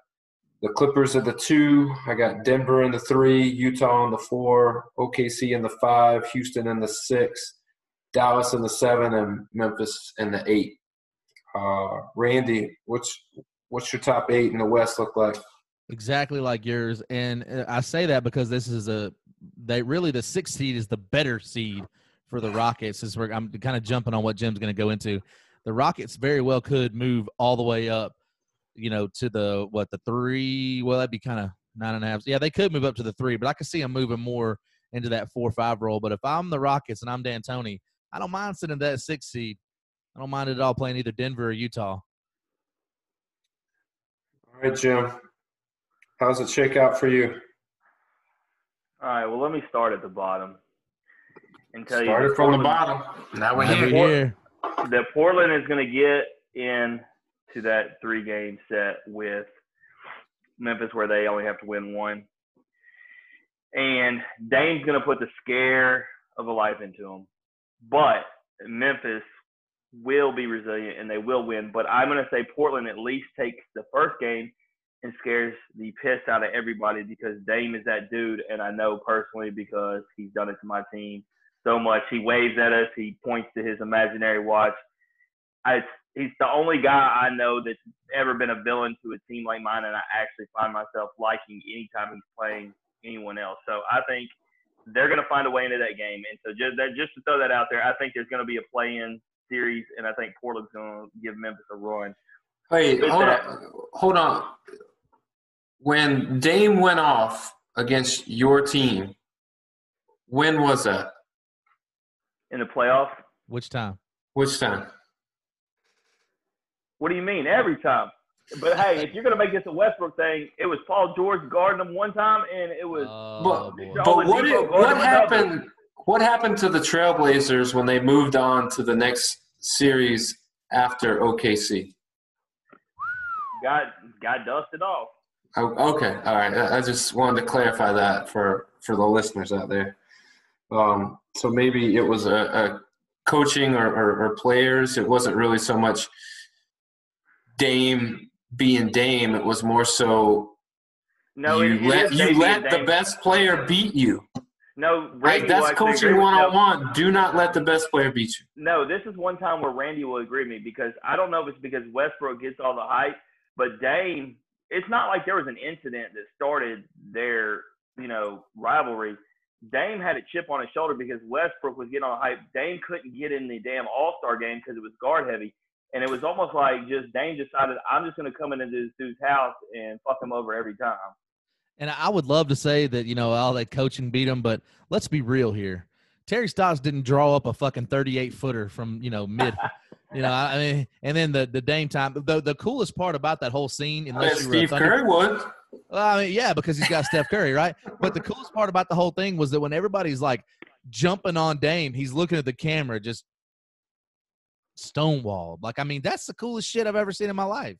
the Clippers at the two. I got Denver in the three, Utah in the four, OKC in the five, Houston in the six, Dallas in the seven, and Memphis in the eight. Uh, Randy, what's what's your top eight in the West look like? Exactly like yours, and uh, I say that because this is a they really the sixth seed is the better seed for the Rockets. As we're I'm kind of jumping on what Jim's going to go into. The Rockets very well could move all the way up, you know, to the what the three. Well, that'd be kind of nine and a half. Yeah, they could move up to the three, but I could see them moving more into that four five role. But if I'm the Rockets and I'm D'Antoni, I don't mind sitting that six seed. I don't mind it at all playing either Denver or Utah. All right, Jim. How's it shake out for you? All right. Well, let me start at the bottom and tell Started you. from the bottom. Now we're here. here. That Portland is going to get in to that three game set with Memphis, where they only have to win one. And Dame's going to put the scare of a life into them. But Memphis will be resilient and they will win. But I'm going to say Portland at least takes the first game and scares the piss out of everybody because Dame is that dude. And I know personally because he's done it to my team so much. He waves at us, he points to his imaginary watch. I, he's the only guy I know that's ever been a villain to a team like mine, and I actually find myself liking anytime he's playing anyone else. So I think they're going to find a way into that game. And so just that, just to throw that out there, I think there's going to be a play-in series, and I think Portland's going to give Memphis a run. Hey, hold on, hold on. When Dame went off against your team, when was that? In the playoff? Which time? Which time? What do you mean? Every time. But hey, if you're gonna make this a Westbrook thing, it was Paul George guarding him one time, and it was. Oh, but but what did, what happened? What happened to the Trailblazers when they moved on to the next series after OKC? Got got dusted off. Oh, okay, all right. I just wanted to clarify that for for the listeners out there. Um, so maybe it was a, a coaching or, or, or players. It wasn't really so much Dame being Dame. It was more so no, you let you let the best player beat you. No, Right, that's coaching one on one. Do not let the best player beat you. No, this is one time where Randy will agree with me because I don't know if it's because Westbrook gets all the hype, but Dame, it's not like there was an incident that started their, you know, rivalry. Dame had a chip on his shoulder because Westbrook was getting the hype. Dame couldn't get in the damn All Star game because it was guard heavy. And it was almost like just Dame decided, I'm just going to come into this dude's house and fuck him over every time. And I would love to say that, you know, all that coaching beat him, but let's be real here. Terry Stotts didn't draw up a fucking 38 footer from, you know, mid. You know, I mean, and then the, the Dame time. The, the coolest part about that whole scene, unless you Steve Curry would. Well, I mean, yeah, because he's got Steph Curry, right? But the coolest part about the whole thing was that when everybody's like jumping on Dame, he's looking at the camera, just stonewalled. Like, I mean, that's the coolest shit I've ever seen in my life.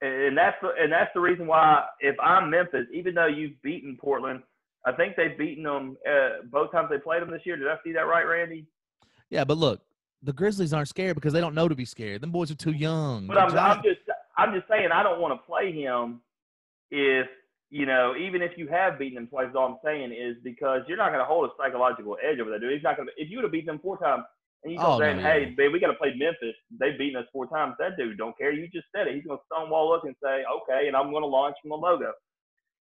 And that's the, and that's the reason why if I'm Memphis, even though you've beaten Portland, I think they've beaten them uh, both times they played them this year. Did I see that right, Randy? Yeah, but look, the Grizzlies aren't scared because they don't know to be scared. Them boys are too young. But I'm, I'm just I'm just saying I don't want to play him if you know even if you have beaten him twice. All I'm saying is because you're not going to hold a psychological edge over that dude. He's not going to. If you would have beaten him four times, and you Oh, no, hey, babe, we got to play Memphis. They've beaten us four times. That dude don't care. You just said it. He's going to stonewall us and say, okay, and I'm going to launch from the logo.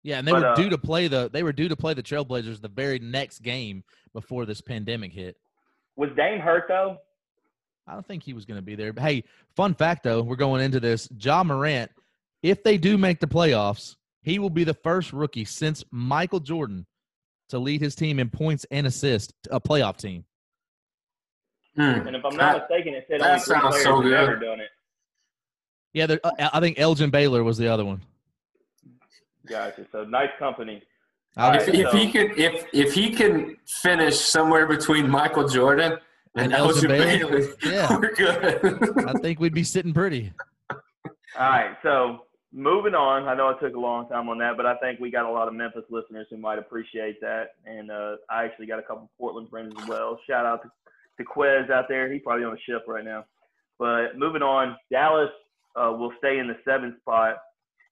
Yeah, and they But, were uh, due to play the they were due to play the Trailblazers the very next game before this pandemic hit. Was Dame hurt though? I don't think he was going to be there. But hey, fun fact though, we're going into this. Ja Morant, if they do make the playoffs, he will be the first rookie since Michael Jordan to lead his team in points and assists, a playoff team. Hmm. And if I'm That- not mistaken, it said that only three sounds players so have good. ever done it. Yeah, there- uh, I think Elgin Baylor was the other one. Gotcha. So nice company. I'll if, right, if he could if if he can finish somewhere between Michael Jordan and, and Elgin Baylor. Baylor. Yeah, we're good. I think we'd be sitting pretty. All right, so moving on. I know I took a long time on that, but I think we got a lot of Memphis listeners who might appreciate that. And uh, I actually got a couple Portland friends as well. Shout out to, to Quez out there. He's probably on a ship right now. But moving on, Dallas uh, will stay in the seventh spot.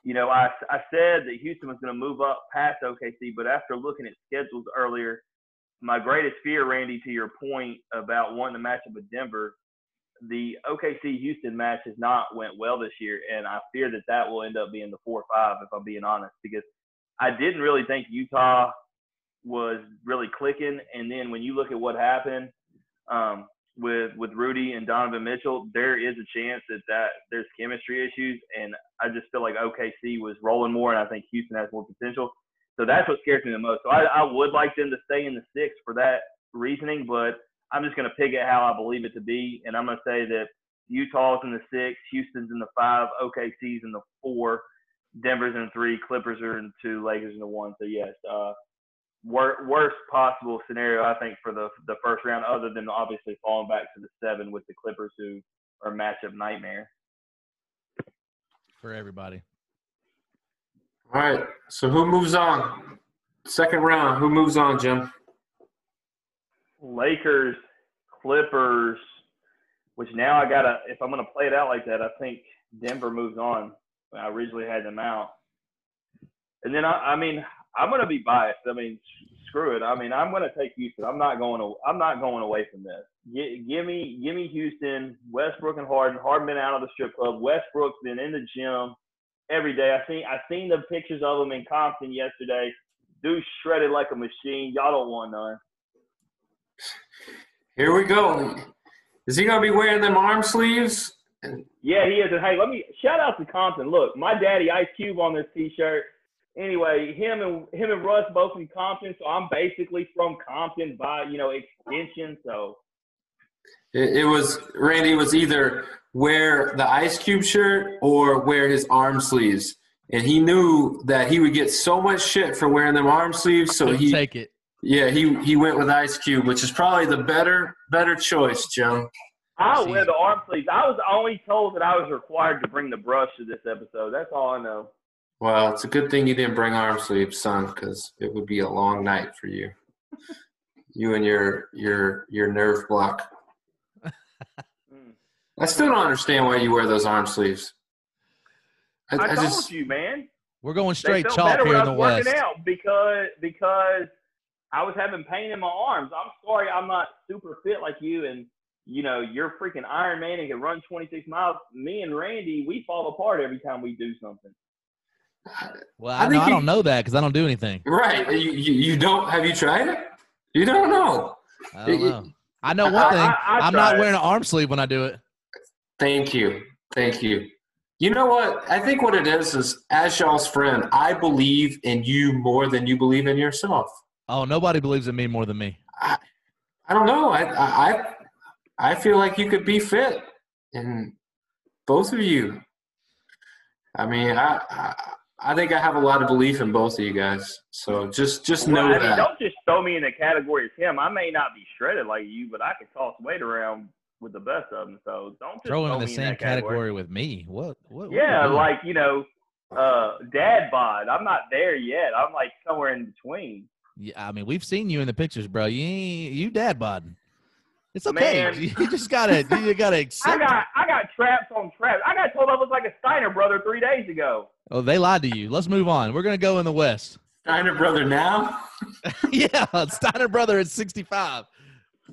You know, I, I said that Houston was going to move up past OKC, but after looking at schedules earlier, my greatest fear, Randy, to your point about wanting to match up with Denver, the OKC Houston match has not went well this year, and I fear that that will end up being the four or five if I'm being honest, because I didn't really think Utah was really clicking, and then when you look at what happened um, with with Rudy and Donovan Mitchell, there is a chance that that there's chemistry issues, and I just feel like OKC was rolling more, and I think Houston has more potential. So that's what scares me the most. So I, I would like them to stay in the six for that reasoning, but I'm just going to pick it how I believe it to be, and I'm going to say that Utah's in the six, Houston's in the five, OKC's in the four, Denver's in three, Clippers are in two, Lakers in the one. So yes, uh, wor- worst possible scenario I think for the the first round, other than obviously falling back to the seven with the Clippers, who are matchup nightmare for everybody. All right, so who moves on? Second round, who moves on, Jim? Lakers, Clippers, which now I gotta if I'm gonna play it out like that, I think Denver moves on. I originally had them out, and then I, I mean I'm gonna be biased. I mean, screw it. I mean I'm gonna take Houston. I'm not going. I'm not going away from this. G- give me, give me Houston, Westbrook and Harden. Harden been out of the strip club. Westbrook's been in the gym every day. I seen I seen the pictures of him in Compton yesterday. Dude shredded like a machine. Y'all don't want none. Here we go. Is he gonna be wearing them arm sleeves? Yeah, he is. And hey, let me shout out to Compton. Look, my daddy Ice Cube on this T-shirt. Anyway, him and him and Russ both from Compton, so I'm basically from Compton by you know extension. So it, it was Randy was either wear the Ice Cube shirt or wear his arm sleeves, and he knew that he would get so much shit for wearing them arm sleeves, so he take it. Yeah, he he went with Ice Cube, which is probably the better better choice, Joe. I wear the arm sleeves. I was only told that I was required to bring the brush to this episode. That's all I know. Well, it's a good thing you didn't bring arm sleeves, son, because it would be a long night for you. you and your your your nerve block. I still don't understand why you wear those arm sleeves. I, I, I told just, you, man. We're going straight chalk here in the west. Out because because I was having pain in my arms. I'm sorry, I'm not super fit like you, and you know you're freaking Iron Man and can run 26 miles. Me and Randy, we fall apart every time we do something. Well, I, I, know, I don't know that because I don't do anything. Right? You, you, you don't have you tried it? You don't know. I don't know. I know one thing. I, am not wearing an arm sleeve when I do it. Thank you. Thank you. You know what? I think what it is is, as y'all's friend, I believe in you more than you believe in yourself. Oh, nobody believes in me more than me. I, I don't know. I, I I feel like you could be fit, and both of you. I mean, I, I I think I have a lot of belief in both of you guys. So just just well, know I mean, that. Don't just throw me in the category as him. I may not be shredded like you, but I can toss weight around with the best of them. So don't just throw, throw him in the same category. category. with me. What? What? Yeah, what like you know, uh, dad bod. I'm not there yet. I'm like somewhere in between. Yeah, I mean, we've seen you in the pictures, bro. You ain't you dad bod. It's okay. Man, you just gotta you gotta accept. I got I got traps on traps. I got told I was like a Steiner brother three days ago. Oh, they lied to you. Let's move on. We're gonna go in the West. Steiner brother now? yeah, Steiner brother at sixty five.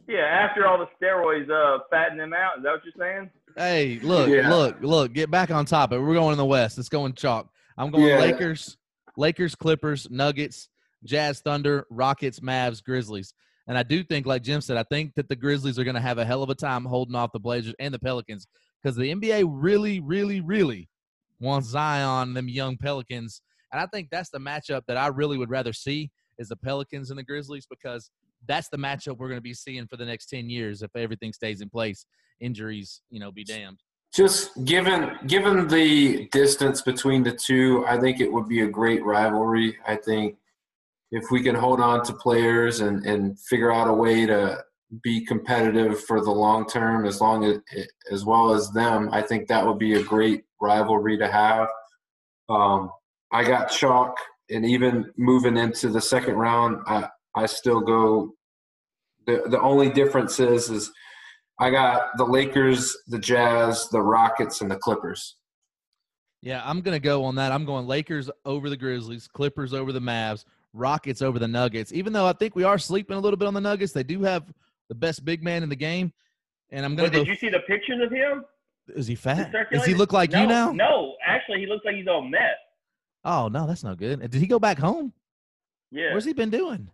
Yeah, after all the steroids uh fatten them out. Is that what you're saying? Hey, look, yeah. look, look. Get back on topic. We're going in the West. It's going go chalk. I'm going yeah. Lakers, Lakers, Clippers, Nuggets, Jazz, Thunder, Rockets, Mavs, Grizzlies. And I do think, like Jim said, I think that the Grizzlies are going to have a hell of a time holding off the Blazers and the Pelicans because the NBA really, really, really wants Zion, them young Pelicans. And I think that's the matchup that I really would rather see is the Pelicans and the Grizzlies because that's the matchup we're going to be seeing for the next 10 years if everything stays in place. Injuries, you know, be damned. Just given given the distance between the two, I think it would be a great rivalry. I think if we can hold on to players and, and figure out a way to be competitive for the long term as long as as well as them. I think that would be a great rivalry to have. Um, I got chalk, and even moving into the second round, I I still go. The the only difference is is I got the Lakers, the Jazz, the Rockets, and the Clippers. Yeah, I'm gonna go on that. I'm going Lakers over the Grizzlies, Clippers over the Mavs, Rockets over the Nuggets. Even though I think we are sleeping a little bit on the Nuggets, they do have the best big man in the game. And I'm gonna. But did you see the pictures of him? Is he fat? Does he look like no, you now? No, actually, he looks like he's on meth. Oh no, that's no good. Did he go back home? Yeah. Where's he been doing?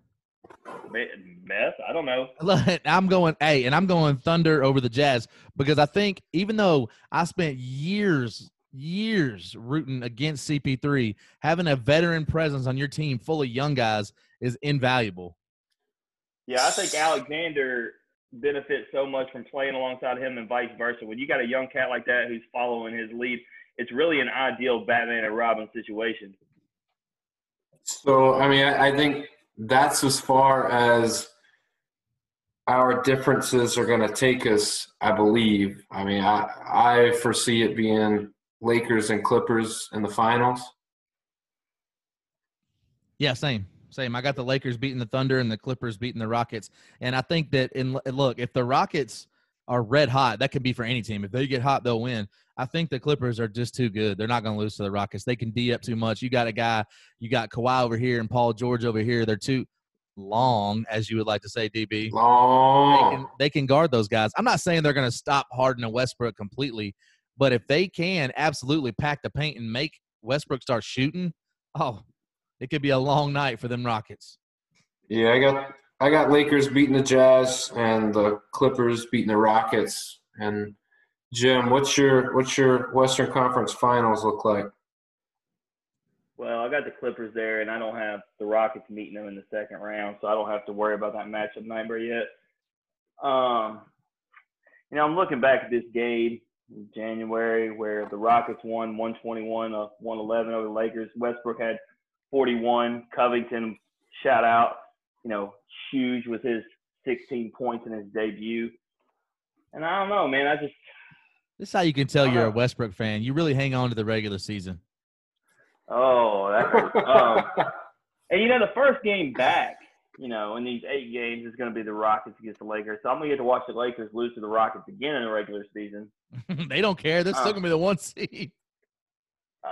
Meth? I don't know. I'm going, hey, and I'm going Thunder over the Jazz because I think even though I spent years, years rooting against CP3, having a veteran presence on your team full of young guys is invaluable. Yeah, I think Alexander benefits so much from playing alongside him and vice versa. When you got a young cat like that who's following his lead, it's really an ideal Batman and Robin situation. So, I mean, I, I think that's as far as our differences are going to take us, I believe. I mean, I, I foresee it being Lakers and Clippers in the finals. Yeah, same. Same. I got the Lakers beating the Thunder and the Clippers beating the Rockets. And I think that in look, if the Rockets are red hot, that could be for any team. If they get hot, they'll win. I think the Clippers are just too good. They're not going to lose to the Rockets. They can D up too much. You got a guy, you got Kawhi over here and Paul George over here. They're too long, as you would like to say, DB. Long. They can, they can guard those guys. I'm not saying they're going to stop Harden and Westbrook completely, but if they can absolutely pack the paint and make Westbrook start shooting, oh, it could be a long night for them Rockets. Yeah, I got I got Lakers beating the Jazz and the Clippers beating the Rockets. And Jim, what's your what's your Western Conference Finals look like? Well, I got the Clippers there, and I don't have the Rockets meeting them in the second round, so I don't have to worry about that matchup number yet. Um, you know, I'm looking back at this game in January where the Rockets won 121 of 111 over the Lakers. Westbrook had 41. Covington, shout out, you know, huge with his 16 points in his debut. And I don't know, man. I just. This is how you can tell you're a Westbrook fan. You really hang on to the regular season. Oh, that's. um, and you know, the first game back, you know, in these eight games is going to be the Rockets against the Lakers. So I'm going to get to watch the Lakers lose to the Rockets again in the regular season. they don't care. They're still going to be the one seed.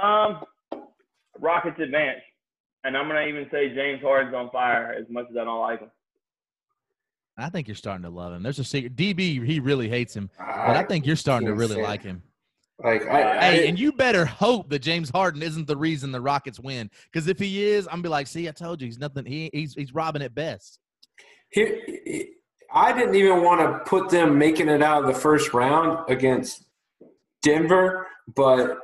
Um, Rockets advance and I'm gonna even say James Harden's on fire as much as I don't like him. I think you're starting to love him. There's a secret. DB, he really hates him, but I think you're starting to really like him. Like, I, hey, I, and you better hope that James Harden isn't the reason the Rockets win. Because if he is, I'm gonna be like, see, I told you, he's nothing. He, he's he's robbing at best. He, I didn't even want to put them making it out of the first round against Denver, but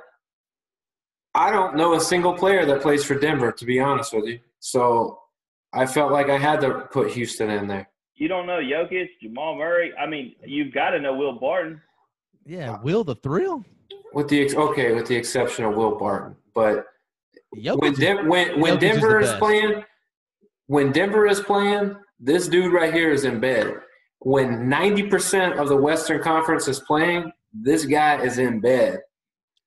I don't know a single player that plays for Denver, to be honest with you. So I felt like I had to put Houston in there. You don't know Jokic, Jamal Murray. I mean, you've got to know Will Barton. Yeah, Will the Thrill. With the okay, with the exception of Will Barton, but Jokic when De- when when Denver is, is playing, when Denver is playing, this dude right here is in bed. When ninety percent of the Western Conference is playing, this guy is in bed.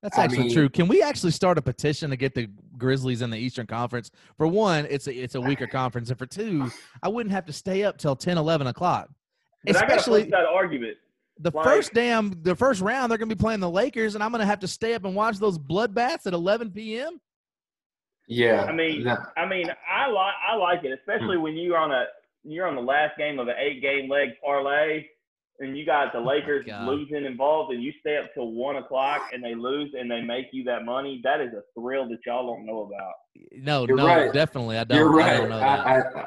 That's actually I mean, true. Can we actually start a petition to get the Grizzlies in the Eastern Conference? For one, it's a, it's a weaker conference, and for two, I wouldn't have to stay up till 10, 11 o'clock. Especially that argument. The like, first damn, the first round, they're going to be playing the Lakers, and I'm going to have to stay up and watch those bloodbaths at 11 p.m. Yeah, I mean, I mean, I like I like it, especially hmm. when you're on a you're on the last game of an eight game leg parlay and you got the oh Lakers oh losing involved, and you stay up till one o'clock, and they lose, and they make you that money. That is a thrill that y'all don't know about. No, You're no, right. definitely, I don't. You're right. I, don't I, I,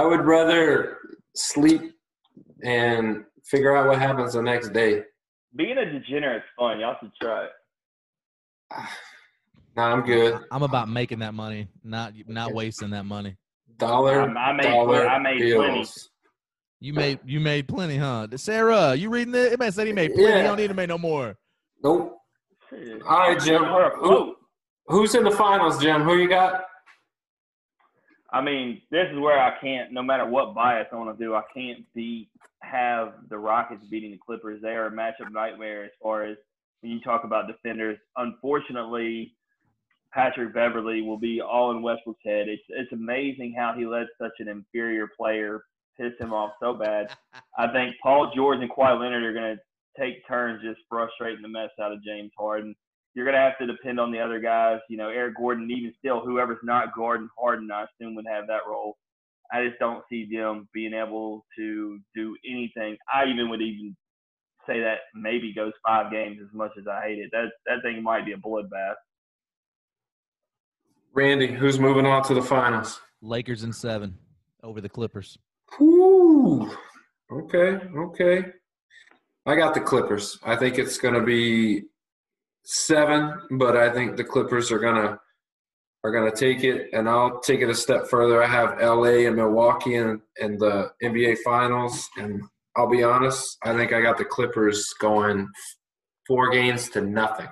I would rather sleep and figure out what happens the next day. Being a degenerate's fun. Y'all should try it. No, I'm good. I'm about making that money, not not wasting that money. Dollar, I, I made, dollar I made bills. Plenty. You made you made plenty, huh? Sarah, you reading it? It man said he made plenty. Yeah. He don't need to make no more. Nope. All right, Jim. Who, who's in the finals, Jim? Who you got? I mean, this is where I can't, no matter what bias I want to do, I can't beat have the Rockets beating the Clippers. They are a matchup nightmare as far as when you talk about defenders. Unfortunately, Patrick Beverley will be all in Westbrook's head. It's it's amazing how he lets such an inferior player piss him off so bad. I think Paul George and Kawhi Leonard are going to take turns just frustrating the mess out of James Harden. You're going to have to depend on the other guys. You know, Eric Gordon, even still, whoever's not Gordon Harden, I assume would have that role. I just don't see them being able to do anything. I even would even say that maybe goes five games as much as I hate it. That that thing might be a bloodbath. Randy, who's moving on to the finals? Lakers in seven over the Clippers. Ooh, okay, okay. I got the Clippers. I think it's going to be seven, but I think the Clippers are going to are going to take it, and I'll take it a step further. I have LA and Milwaukee in, in the NBA Finals, and I'll be honest, I think I got the Clippers going four games to nothing,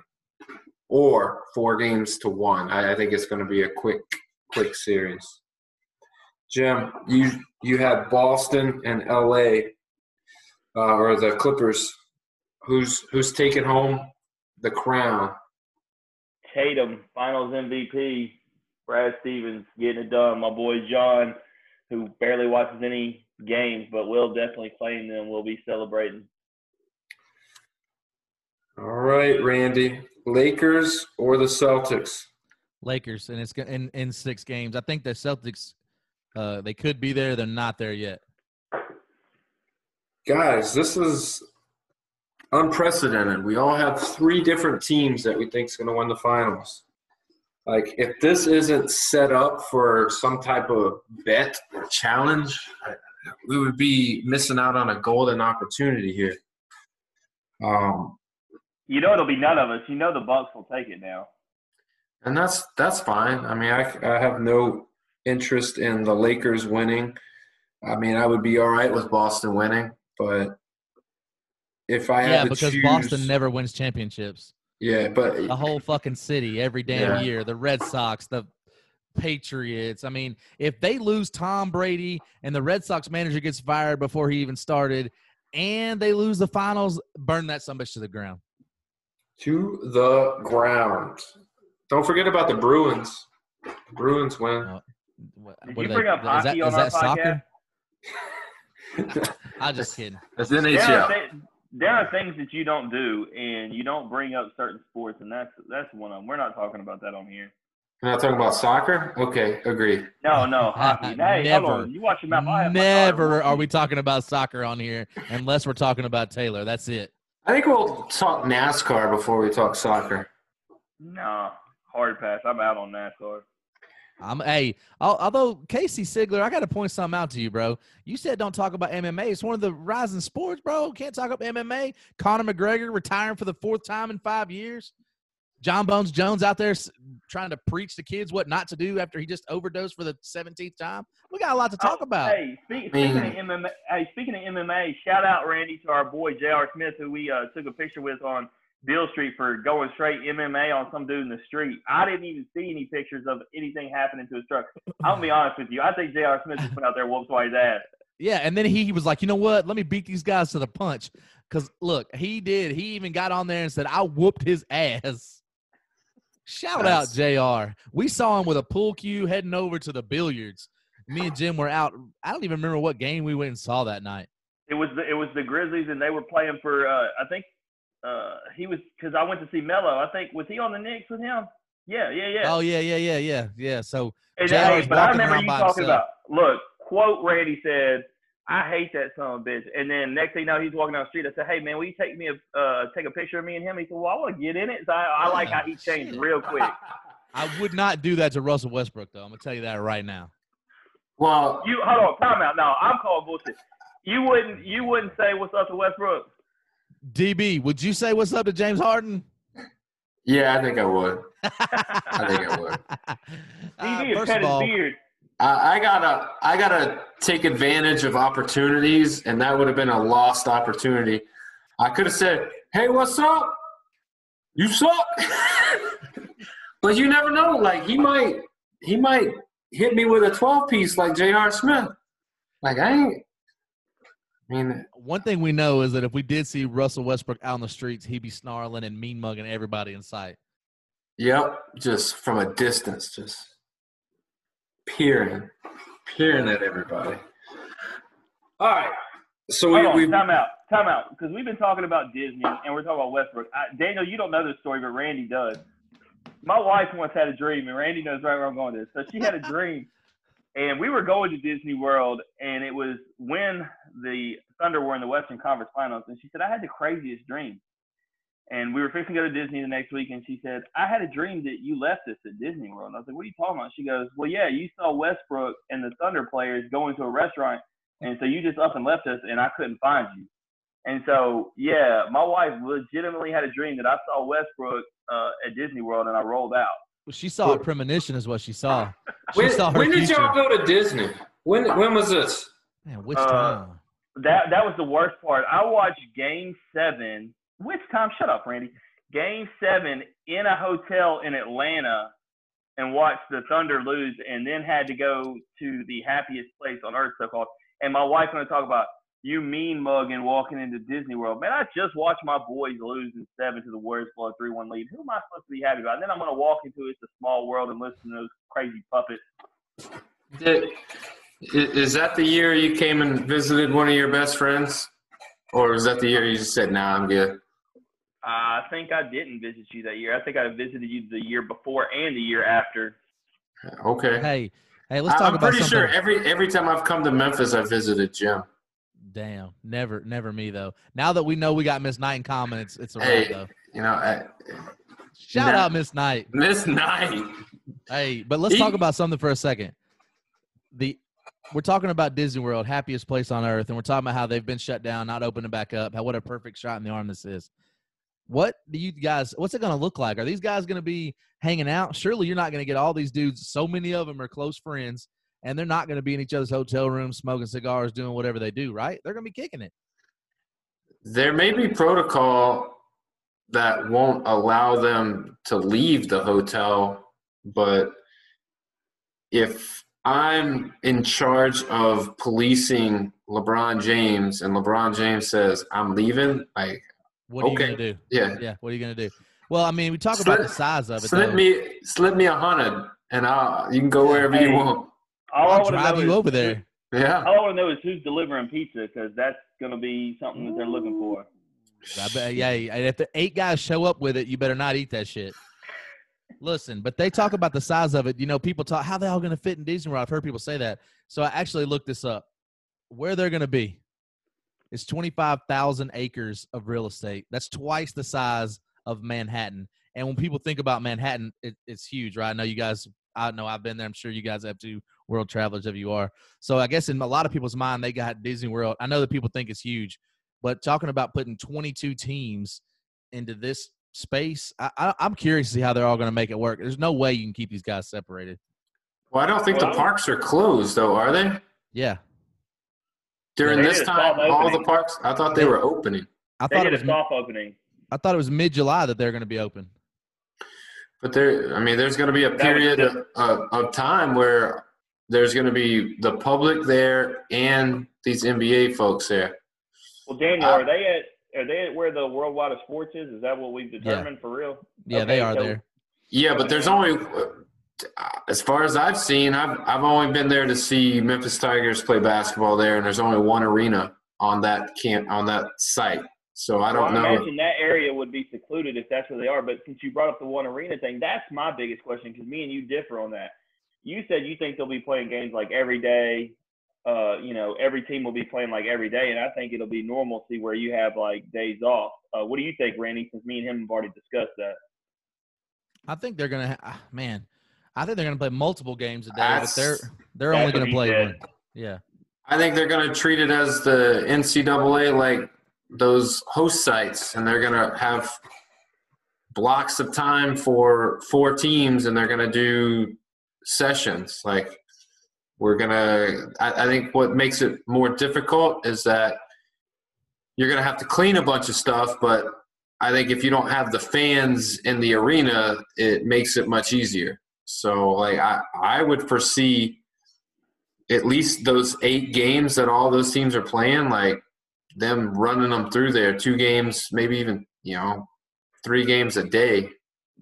or four games to one. I, I think it's going to be a quick, quick series. Jim, you you had Boston and LA, uh, or the Clippers. Who's who's taking home the crown? Tatum, Finals MVP. Brad Stevens getting it done. My boy John, who barely watches any games, but will definitely claim them, We'll be celebrating. All right, Randy. Lakers or the Celtics? Lakers, and it's in in six games. I think the Celtics, uh, they could be there. They're not there yet. Guys, this is unprecedented. We all have three different teams that we think is going to win the finals. Like, if this isn't set up for some type of bet or challenge, we would be missing out on a golden opportunity here. Um, you know, it'll be none of us. You know, the Bucks will take it now, and that's that's fine. I mean, I I have no interest in the Lakers winning. I mean, I would be all right with Boston winning, but if I yeah, had because choose, Boston never wins championships. Yeah, but the whole fucking city every damn yeah. year. The Red Sox, the Patriots. I mean, if they lose Tom Brady and the Red Sox manager gets fired before he even started, and they lose the finals, burn that some bitch to the ground. To the ground. Don't forget about the Bruins. The Bruins win. What, Did you bring they, up hockey is that, on is our that soccer? I'm just kidding. That's NHL there are things that you don't do, and you don't bring up certain sports, and that's that's one of them. We're not talking about that on here. We're not talking about soccer. Okay, agree. No, no, hockey. Hey, never. You watch your mouth. Never are we talking about soccer on here, unless we're talking about Taylor. That's it. I think we'll talk NASCAR before we talk soccer. No, hard pass. I'm out on NASCAR. I'm hey, although Casey Sigler, I got to point something out to you, bro. You said don't talk about MMA. It's one of the rising sports, bro. Can't talk about MMA. Conor McGregor retiring for the fourth time in five years. Jon Bones Jones out there trying to preach to kids what not to do after he just overdosed for the 17th time. We got a lot to talk oh, about. Hey, speak, speaking of MMA, hey, speaking of MMA, shout out Randy to our boy J.R. Smith, who we uh, took a picture with on Beale Street for going straight MMA on some dude in the street. I didn't even see any pictures of anything happening to his truck. I'll be honest with you. I think J.R. Smith just went out there whooped somebody's ass. Yeah, and then he, he was like, you know what? Let me beat these guys to the punch. Because look, he did. He even got on there and said, I whooped his ass. Shout That's... out JR. We saw him with a pool cue heading over to the billiards. Me and Jim were out. I don't even remember what game we went and saw that night. It was the it was the Grizzlies and they were playing for uh, I think uh, he was because I went to see Melo. I think was he on the Knicks with him? Yeah, yeah, yeah. Oh yeah, yeah, yeah, yeah, yeah. So, and, hey, but I remember you talking himself. about. Look, quote Randy said, "I hate that son of a bitch." And then next thing you know, he's walking down the street. I said, "Hey man, will you take me a uh, take a picture of me and him?" He said, "Well, I want to get in it." So I, I like how he changed real quick. I would not do that to Russell Westbrook, though. I'm gonna tell you that right now. Well, you hold on, time out. No, I'm calling bullshit. You wouldn't you wouldn't say what's up to Westbrook. DB, would you say what's up to James Harden? Yeah, I think I would. I think I would. DB uh, pet his beard. I, I gotta, I gotta take advantage of opportunities, and that would have been a lost opportunity. I could have said, "Hey, what's up? You suck," but you never know. Like he might, he might hit me with a 12 piece like J.R. Smith. Like I ain't. I mean, one thing we know is that if we did see Russell Westbrook out on the streets, he'd be snarling and mean mugging everybody in sight. Yep, just from a distance, just peering, peering at everybody. All right, so we, we time out, time out, because we've been talking about Disney and we're talking about Westbrook. I, Daniel, you don't know this story, but Randy does. My wife once had a dream, and Randy knows right where I'm going with this. So she had a dream, and we were going to Disney World, and it was when the Thunder were in the Western Conference Finals, and she said I had the craziest dream. And we were fixing to go to Disney the next week, and she said, I had a dream that you left us at Disney World. And I was like, What are you talking about? She goes, Well, yeah, you saw Westbrook and the Thunder players going to a restaurant, and so you just up and left us, and I couldn't find you. And so, yeah, my wife legitimately had a dream that I saw Westbrook uh, at Disney World, and I rolled out. Well, she saw a premonition, is what she saw. She when, saw when did y'all go to Disney? When when was this? Man, which uh, time? That that was the worst part. I watched Game Seven. Which time? Shut up, Randy. Game Seven in a hotel in Atlanta, and watched the Thunder lose, and then had to go to the happiest place on earth, so called. And my wife going to talk about you mean mugging walking into Disney World. Man, I just watched my boys lose in seven to the Warriors blow a three one lead. Who am I supposed to be happy about? And then I'm gonna walk into it's a small world and listen to those crazy puppets. Did, is that the year you came and visited one of your best friends? Or was that the year you just said, nah, I'm good? I think I didn't visit you that year. I think I visited you the year before and the year after. Okay. Hey, hey, let's talk about it. I'm pretty something. sure every every time I've come to Memphis, I visited Jim. Damn, never, never me though. Now that we know we got Miss Knight in common, it's it's a hey, though. You know, I, shout out Miss Knight. Miss Knight. Hey, but let's he, talk about something for a second. The we're talking about Disney World, happiest place on earth, and we're talking about how they've been shut down, not opening back up. How what a perfect shot in the arm this is. What do you guys? What's it going to look like? Are these guys going to be hanging out? Surely you're not going to get all these dudes. So many of them are close friends and they're not going to be in each other's hotel rooms smoking cigars, doing whatever they do, right? They're going to be kicking it. There may be protocol that won't allow them to leave the hotel, but if I'm in charge of policing LeBron James and LeBron James says I'm leaving, like what are okay. you gonna do? Yeah, yeah. What are you gonna do? Well, I mean, we talk slip, about the size of it. Slip though. me, slip me a hundred, and I'll you can go wherever hey, you want. All I'll drive you over there. Yeah. All I want to know is who's delivering pizza because that's going to be something that they're looking for. I bet, yeah, if the eight guys show up with it, you better not eat that shit. Listen, but they talk about the size of it. You know, people talk how they all going to fit in Disney World. I've heard people say that. So I actually looked this up. Where they're going to be is 25,000 acres of real estate. That's twice the size of Manhattan. And when people think about Manhattan, it, it's huge, right? I know you guys I know I've been there. I'm sure you guys have too, world travelers if you are. So I guess in a lot of people's mind, they got Disney World. I know that people think it's huge, but talking about putting 22 teams into this space, I, I, am curious to see how they're all going to make it work. There's no way you can keep these guys separated. Well, I don't think the parks are closed, though, are they? Yeah. During this time, all the parks, I thought they were opening. I thought it was soft opening. I thought it was mid July that they're going to be open. But there, I mean, there's going to be a period of, of time where there's going to be the public there and these NBA folks there. Well, Daniel, uh, are they at are they at where the worldwide of sports is? Is that what we've determined yeah. for real? Yeah, okay, they are so, there. Yeah, but there's only, as far as I've seen, I've I've only been there to see Memphis Tigers play basketball there, and there's only one arena on that camp on that site. So I don't well, I know. imagine that area would be secluded if that's where they are. But since you brought up the one arena thing, that's my biggest question because me and you differ on that. You said you think they'll be playing games like every day. Uh, you know, every team will be playing like every day, and I think it'll be normalcy where you have like days off. Uh, what do you think, Randy? Since me and him have already discussed that. I think they're gonna. Ha- man, I think they're gonna play multiple games a day, that's, but they're they're only gonna play one. Yeah. I think they're gonna treat it as the NCAA like those host sites and they're going to have blocks of time for four teams and they're going to do sessions. Like we're going to I, think what makes it more difficult is that you're going to have to clean a bunch of stuff but i think if you don't have the fans in the arena it makes it much easier. So like I I would foresee at least those eight games that all those teams are playing, like them running them through there, two games, maybe even you know, three games a day.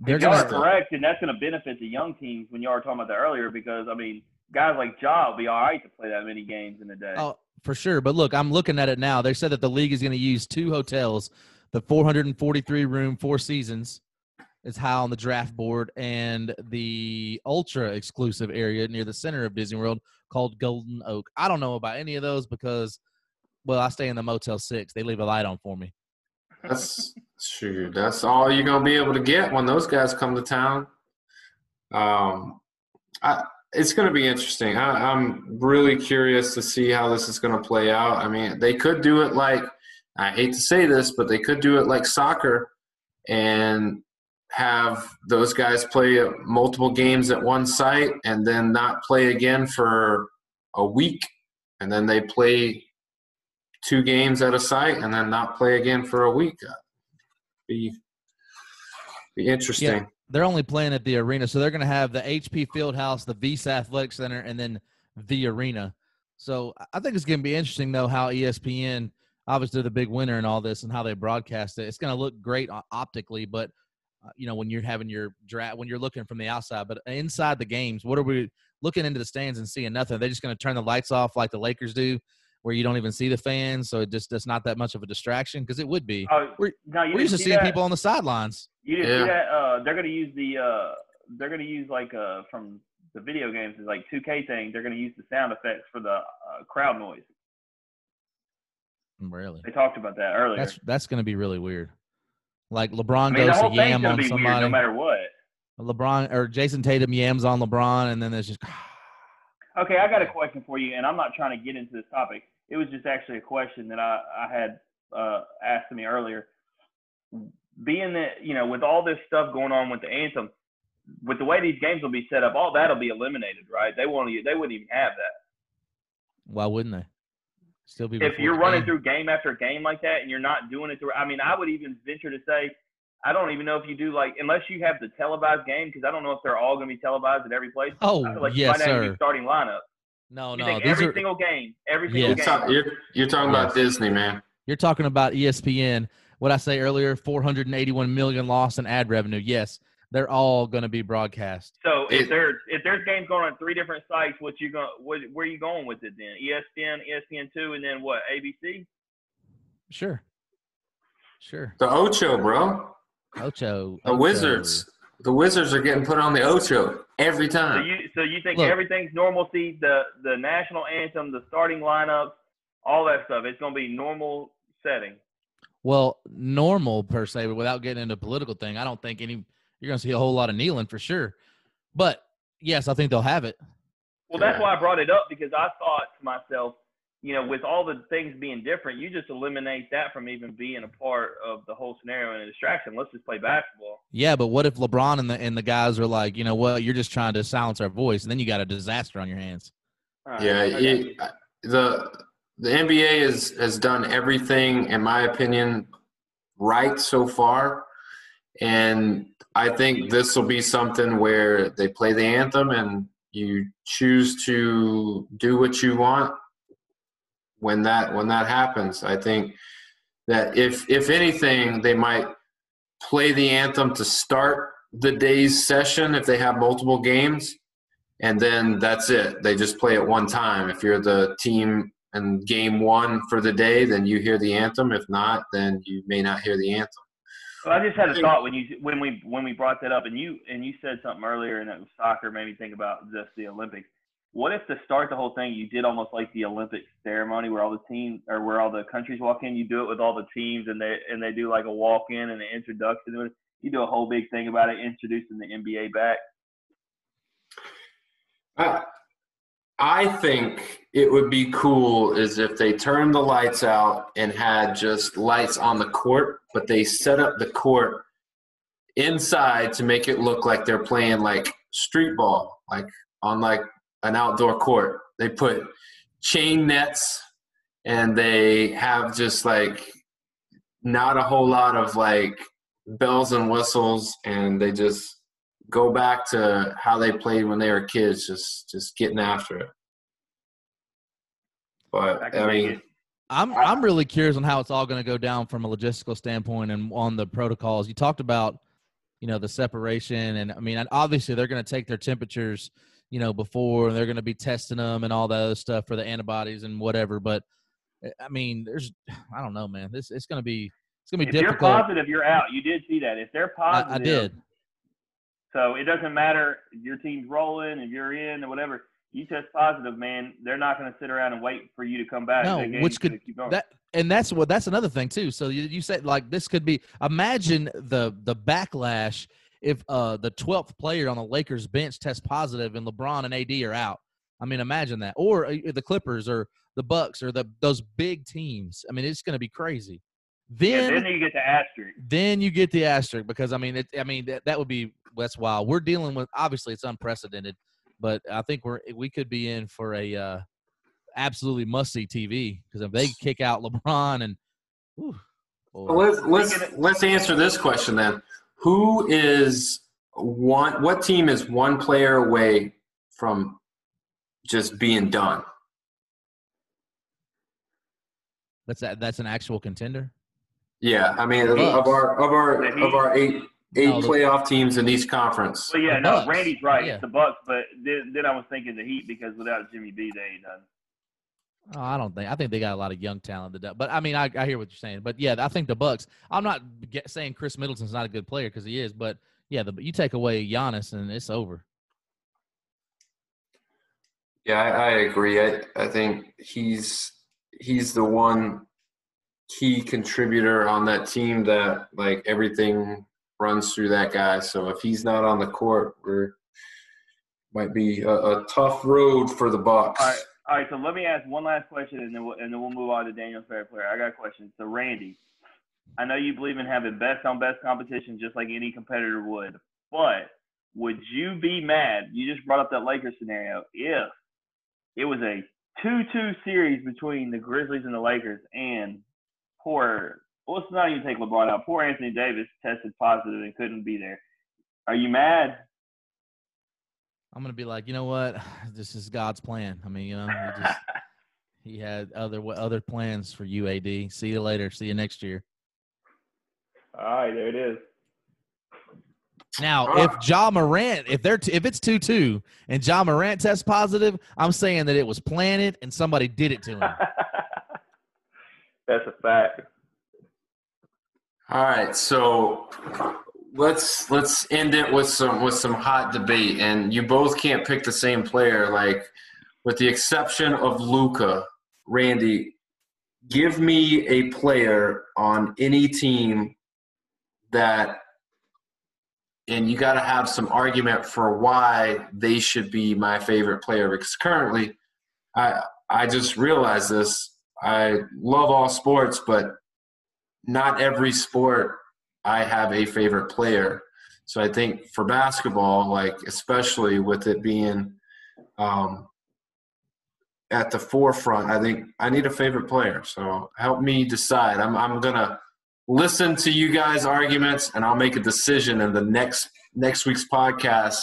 They're you are correct, and that's going to benefit the young teams when you were talking about that earlier. Because I mean, guys like Ja will be all right to play that many games in a day. Oh, for sure. But look, I'm looking at it now. They said that the league is going to use two hotels, the 443 room, Four Seasons is high on the draft board, and the ultra exclusive area near the center of Disney World called Golden Oak. I don't know about any of those because, well, I stay in the Motel Six. They leave a light on for me. That's true. That's all you're gonna be able to get when those guys come to town. Um, I, it's going to be interesting. I, am really curious to see how this is going to play out. I mean, they could do it like I hate to say this, but they could do it like soccer and have those guys play multiple games at one site and then not play again for a week and then they play two games at a site and then not play again for a week. Be be interesting. yeah, they're only playing at the arena so they're going to have the hp fieldhouse the visa athletic center and then the arena. So i think it's going to be interesting though how espn obviously the big winner in all this and how they broadcast it. It's going to look great optically but uh, you know when you're having your draft when you're looking from the outside but inside the games what are we looking into the stands and seeing nothing? They're just going to turn the lights off like the lakers do where you don't even see the fans so it just that's not that much of a distraction because it would be uh, we're, no, we're used to seeing that. people on the sidelines you didn't yeah. see that uh, they're going to use the uh, they're going to use like uh, from the video games is like 2k thing they're going to use the sound effects for the uh, crowd noise really they talked about that earlier that's that's going to be really weird like LeBron I mean, goes to yam on somebody. no matter what. LeBron or Jayson Tatum yams on LeBron, and then there's just. okay, I got a question for you, and I'm not trying to get into this topic. It was just actually a question that I, I had uh, asked me earlier. Being that you know, with all this stuff going on with the anthem, with the way these games will be set up, all that'll be eliminated, right? They won't. They wouldn't even have that. Why wouldn't they? Still be. If you're running through game after game like that, and you're not doing it through, I mean, I would even venture to say, I don't even know if you do like unless you have the televised game because I don't know if they're all going to be televised at every place. Oh, like yes, sir. Starting lineup. No, you no. every are, single game, every single yes. game. You're, you're talking about Disney, man. You're talking about ESPN. What I say earlier, 481 million loss in ad revenue. Yes, they're all going to be broadcast. So if there's if there's games going on three different sites, what you going what, where are you going with it then? ESPN, ESPN two, and then what? ABC. Sure. Sure. The Ocho, bro. Ocho. The Ocho. Wizards. The Wizards are getting put on the Ocho every time. So you so you think Look, everything's normalcy? The the national anthem, the starting lineups, all that stuff. It's going to be normal setting. Well, normal per se, but without getting into political thing, I don't think any you're going to see a whole lot of kneeling for sure. But yes, I think they'll have it. Well, that's why I brought it up because I thought to myself, you know, with all the things being different, you just eliminate that from even being a part of the whole scenario and a distraction. Let's just play basketball. Yeah, but what if LeBron and the and the guys are like, you know what, you're just trying to silence our voice, and then you got a disaster on your hands. Right, yeah, it, the the NBA has has done everything, in my opinion, right so far, and I think this will be something where they play the anthem and you choose to do what you want when that when that happens. I think that if if anything, they might play the anthem to start the day's session if they have multiple games, and then that's it. They just play it one time. If you're the team in game one for the day, then you hear the anthem. If not, then you may not hear the anthem. Well, I just had a thought when you when we when we brought that up, and you and you said something earlier, and it was soccer made me think about just the Olympics. What if to start the whole thing, you did almost like the Olympic ceremony, where all the teams or where all the countries walk in? You do it with all the teams, and they and they do like a walk in and an introduction. You do a whole big thing about it, introducing the NBA back. I, I think it would be cool is if they turned the lights out and had just lights on the court, but they set up the court inside to make it look like they're playing like street ball, like on like an outdoor court. They put chain nets and they have just like not a whole lot of like bells and whistles and they just go back to how they played when they were kids, just just getting after it. But I, I mean, I'm I'm really curious on how it's all going to go down from a logistical standpoint and on the protocols. You talked about, you know, the separation, and I mean, obviously they're going to take their temperatures, you know, before they're going to be testing them and all that other stuff for the antibodies and whatever. But eh, I mean, there's, I don't know, man. This it's going to be it's going to be if difficult. If you're positive, you're out. You did see that. If they're positive, I, I did. So it doesn't matter if your team's rolling, if you're in or whatever you test positive, man, they're not going to sit around and wait for you to come back. No, which could that and that's what that's another thing too. So you, you said like this could be imagine the the backlash if uh the 12th player on the Lakers bench tests positive and LeBron and AD are out. I mean, imagine that. Or uh, the Clippers or the Bucks or the those big teams. I mean, it's going to be crazy. Then, yeah, then you get the asterisk. Then you get the asterisk because I mean, it, I mean that, that would be that's wild. We're dealing with obviously it's unprecedented but I think we're we could be in for a uh, absolutely must see TV because if they kick out LeBron and whew, let's let's let's answer this question then. Who is one? What team is one player away from just being done? That's a, that's an actual contender. Yeah, I mean, of our of our of our eight eight no, playoff teams in each conference. Well, yeah, no, Randy's right. Yeah. It's the Bucks, but then, then I was thinking the Heat because without Jimmy B, they ain't done. Oh, I don't think. I think they got a lot of young talent. But I mean, I, I hear what you're saying. But yeah, I think the Bucks. I'm not get, saying Khris Middleton's not a good player because he is. But yeah, the, you take away Giannis and it's over. Yeah, I, I agree. I I think he's he's the one key contributor on that team that like everything runs through that guy. So if he's not on the court, we're might be a, a tough road for the Bucks. All right. So let me ask one last question, and then we'll, and then we'll move on to Daniel's favorite player. I got a question. So Randy, I know you believe in having best on best competition, just like any competitor would. But would you be mad? You just brought up that Lakers scenario. If it was a two-two series between the Grizzlies and the Lakers, and poor well, let's not even take LeBron out. Poor Anthony Davis tested positive and couldn't be there. Are you mad? I'm gonna be like, you know what? This is God's plan. I mean, you know, he, just, he had other other plans for UAD. See you later. See you next year. All right, there it is. Now, if Ja Morant, if they're t- if it's two two and Ja Morant tests positive, I'm saying that it was planted and somebody did it to him. That's a fact. All right, so let's let's end it with some with some hot debate, and you both can't pick the same player. Like, with the exception of Luka, Randy, give me a player on any team that, and you got to have some argument for why they should be my favorite player. Because currently, I I just realized this. I love all sports, but not every sport I have a favorite player. So I think for basketball, like especially with it being um, at the forefront, I think I need a favorite player. So help me decide. I'm I'm gonna listen to you guys' arguments and I'll make a decision. in the next next week's podcast,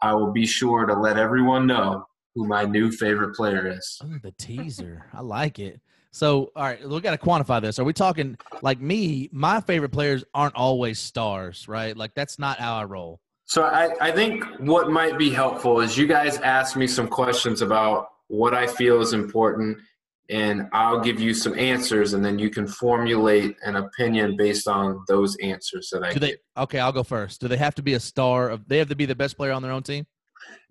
I will be sure to let everyone know who my new favorite player is. Oh, the teaser. I like it. So, all right, we got to quantify this. Are we talking like me? My favorite players aren't always stars, right? Like that's not how I roll. So, I, I think what might be helpful is you guys ask me some questions about what I feel is important, and I'll give you some answers, and then you can formulate an opinion based on those answers that I. Do they? Okay, I'll go first. Do they have to be a star? Of they have to be the best player on their own team?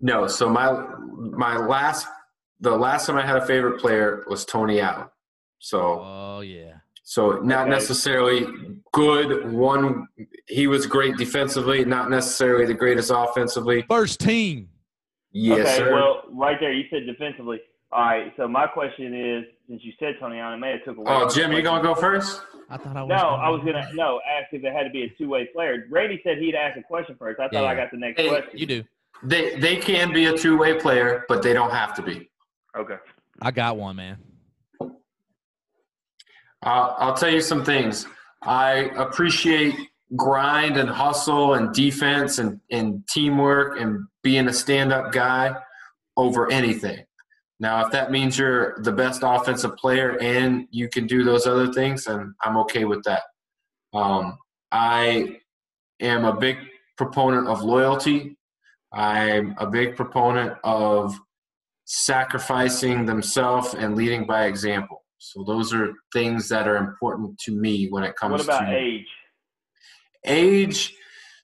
No. So my my last the last time I had a favorite player was Tony Allen. So Oh yeah. So not okay. necessarily good. One he was great defensively, not necessarily the greatest offensively. First team. Yes, okay, sir. Well, right there, you said defensively. All right. So my question is, since you said Tony Allen, may have took away. Oh, Jim, you gonna go first? I thought I was. No, I was gonna no ask if it had to be a two way player. Randy said he'd ask a question first. I thought yeah. I got the next hey, question. You do. They they can be a two way player, but they don't have to be. Okay. I got one, man. Uh, I'll tell you some things. I appreciate grind and hustle and defense and, and teamwork and being a stand up guy over anything. Now, if that means you're the best offensive player and you can do those other things, then I'm okay with that. Um, I am a big proponent of loyalty. I'm a big proponent of sacrificing themselves and leading by example. So those are things that are important to me when it comes to. What about to age? Age.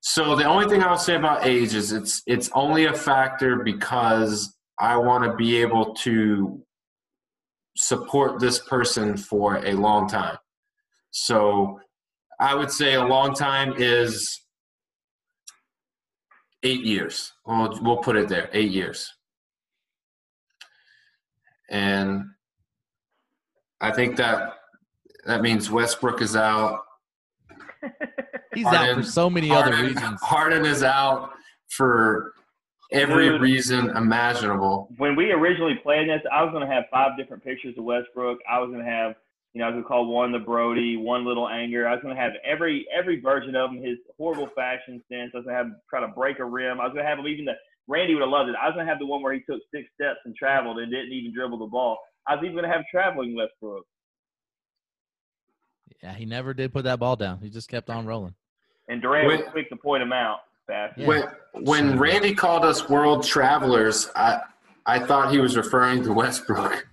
So the only thing I'll say about age is it's it's only a factor because I want to be able to support this person for a long time. So I would say a long time is eight years. We'll, we'll put it there, eight years. And I think that that means Westbrook is out. He's Harden, out for so many Harden, other reasons. Harden is out for every Dude, reason imaginable. When we originally planned this, I was going to have five different pictures of Westbrook. I was going to have, you know, I was going to call one the Brody, one little anger. I was going to have every every version of him, his horrible fashion sense. I was going to have him try to break a rim. I was going to have him even the Randy would have loved it. I was going to have the one where he took six steps and traveled and didn't even dribble the ball. I was even going to have traveling Westbrook. Yeah, he never did put that ball down. He just kept on rolling. And Durant was quick to point him out. Fast. Yeah. When when Randy called us world travelers, I I thought he was referring to Westbrook.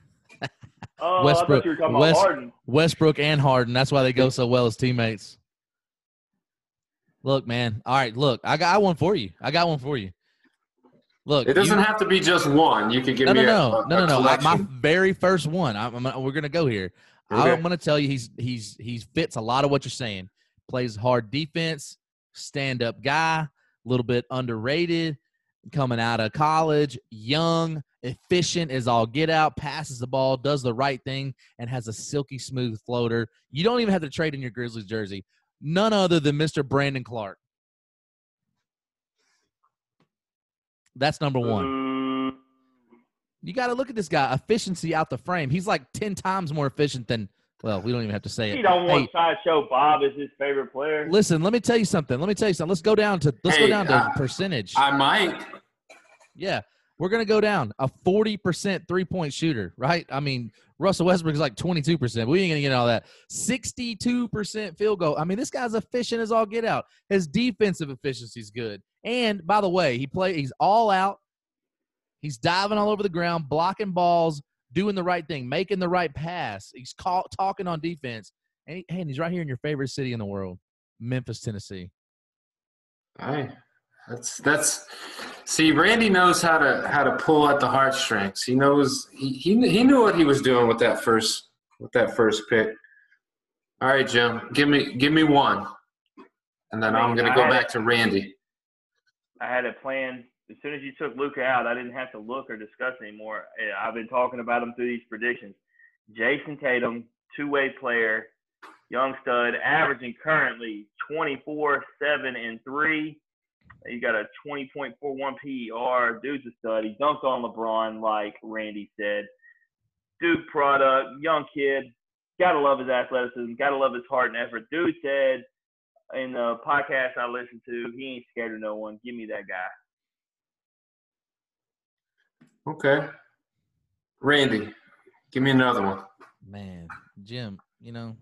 oh, Westbrook, West, Westbrook and Harden. That's why they go so well as teammates. Look, man. All right, look. I got one for you. I got one for you. Look, it doesn't you, have to be just one. You could give no, me no, no, a, no, no, no. My very first one. I'm, I'm, we're gonna go here. Okay. I'm gonna tell you he's he's he fits a lot of what you're saying. Plays hard defense, stand up guy, a little bit underrated, coming out of college, young, efficient as all get out, passes the ball, does the right thing, and has a silky smooth floater. You don't even have to trade in your Grizzlies jersey. None other than Mr. Brandon Clarke. That's number one. Mm. You got to look at this guy. Efficiency out the frame. He's like 10 times more efficient than, well, we don't even have to say it. You don't want hey, Sideshow Bob as his favorite player. Listen, let me tell you something. Let me tell you something. Let's go down to, let's hey, go down to uh, percentage. I might. Yeah. We're going to go down a 40% three point shooter, right? I mean, Russell Westbrook is like 22%. We ain't going to get all that. 62% field goal. I mean, this guy's efficient as all get out. His defensive efficiency is good. And by the way, he play he's all out. He's diving all over the ground, blocking balls, doing the right thing, making the right pass. He's call, talking on defense. And, he, and he's right here in your favorite city in the world, Memphis, Tennessee. Hey, that's that's see, Randy knows how to how to pull at the heartstrings. He knows he, he he knew what he was doing with that first with that first pick. All right, Jim, give me give me one, and then I'm going to go back to Randy. I had a plan. As soon as you took Luka out, I didn't have to look or discuss anymore. Eh, I've been talking about him through these predictions. Jayson Tatum, two-way player, young stud, averaging currently 24, 7, and 3. He got a 20.41 PER. Dude's a stud. He dunked on LeBron, like Randy said. Duke product, young kid. Gotta love his athleticism. Gotta love his heart and effort. Dude said in the podcast I listen to, he ain't scared of no one. Give me that guy. Okay. Randy, give me another one. Man, Jim, you know,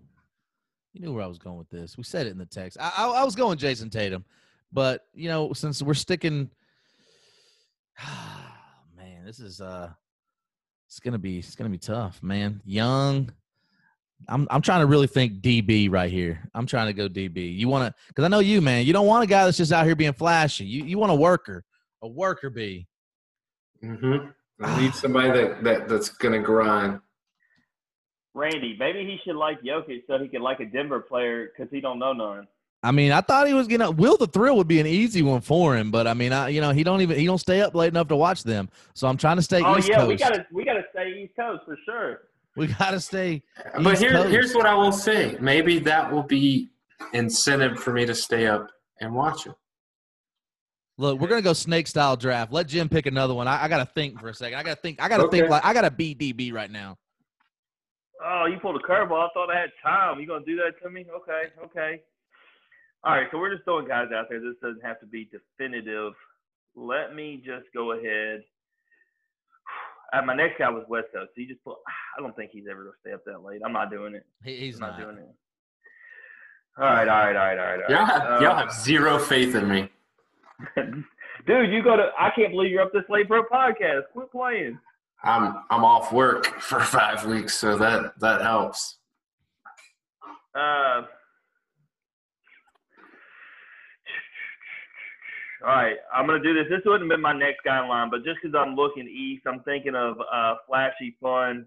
you knew where I was going with this. We said it in the text. I, I, I was going Jayson Tatum, but you know, since we're sticking, man, this is uh, it's gonna be it's gonna be tough, man. Young, I'm I'm trying to really think DB right here. I'm trying to go DB. You want to because I know you, man. You don't want a guy that's just out here being flashy. You you want a worker, a worker bee. Mm-hmm. I need somebody that, that that's gonna grind. Randy, maybe he should like Jokic so he could like a Denver player because he don't know none. I mean, I thought he was gonna Will the Thrill would be an easy one for him, but I mean, I you know he don't even he don't stay up late enough to watch them. So I'm trying to stay oh, East yeah, Coast. we gotta we gotta stay East Coast for sure. We got to stay. But here, here's what I will say. Maybe that will be incentive for me to stay up and watch it. Look, we're gonna go snake style draft. Let Jim pick another one. I, I gotta think for a second. I gotta think. I gotta okay. think like I gotta beat DB right now. Oh, you pulled a curveball. I thought I had time. You gonna do that to me? Okay, okay. All right, so we're just throwing guys out there. This doesn't have to be definitive. Let me just go ahead. Uh, my next guy was West Coast. He just put. I don't think he's ever gonna stay up that late. I'm not doing it. He, he's I'm not. doing it. All right, all right, all right, all right. All Y'all right. have, y'all Uh, have zero faith in me. Dude, you go to. I can't believe you're up this late for a podcast. Quit playing. I'm I'm off work for five weeks, so that that helps. Uh, all right, I'm gonna do this. This wouldn't have been my next guy in line, but just because I'm looking east, I'm thinking of uh, flashy fun.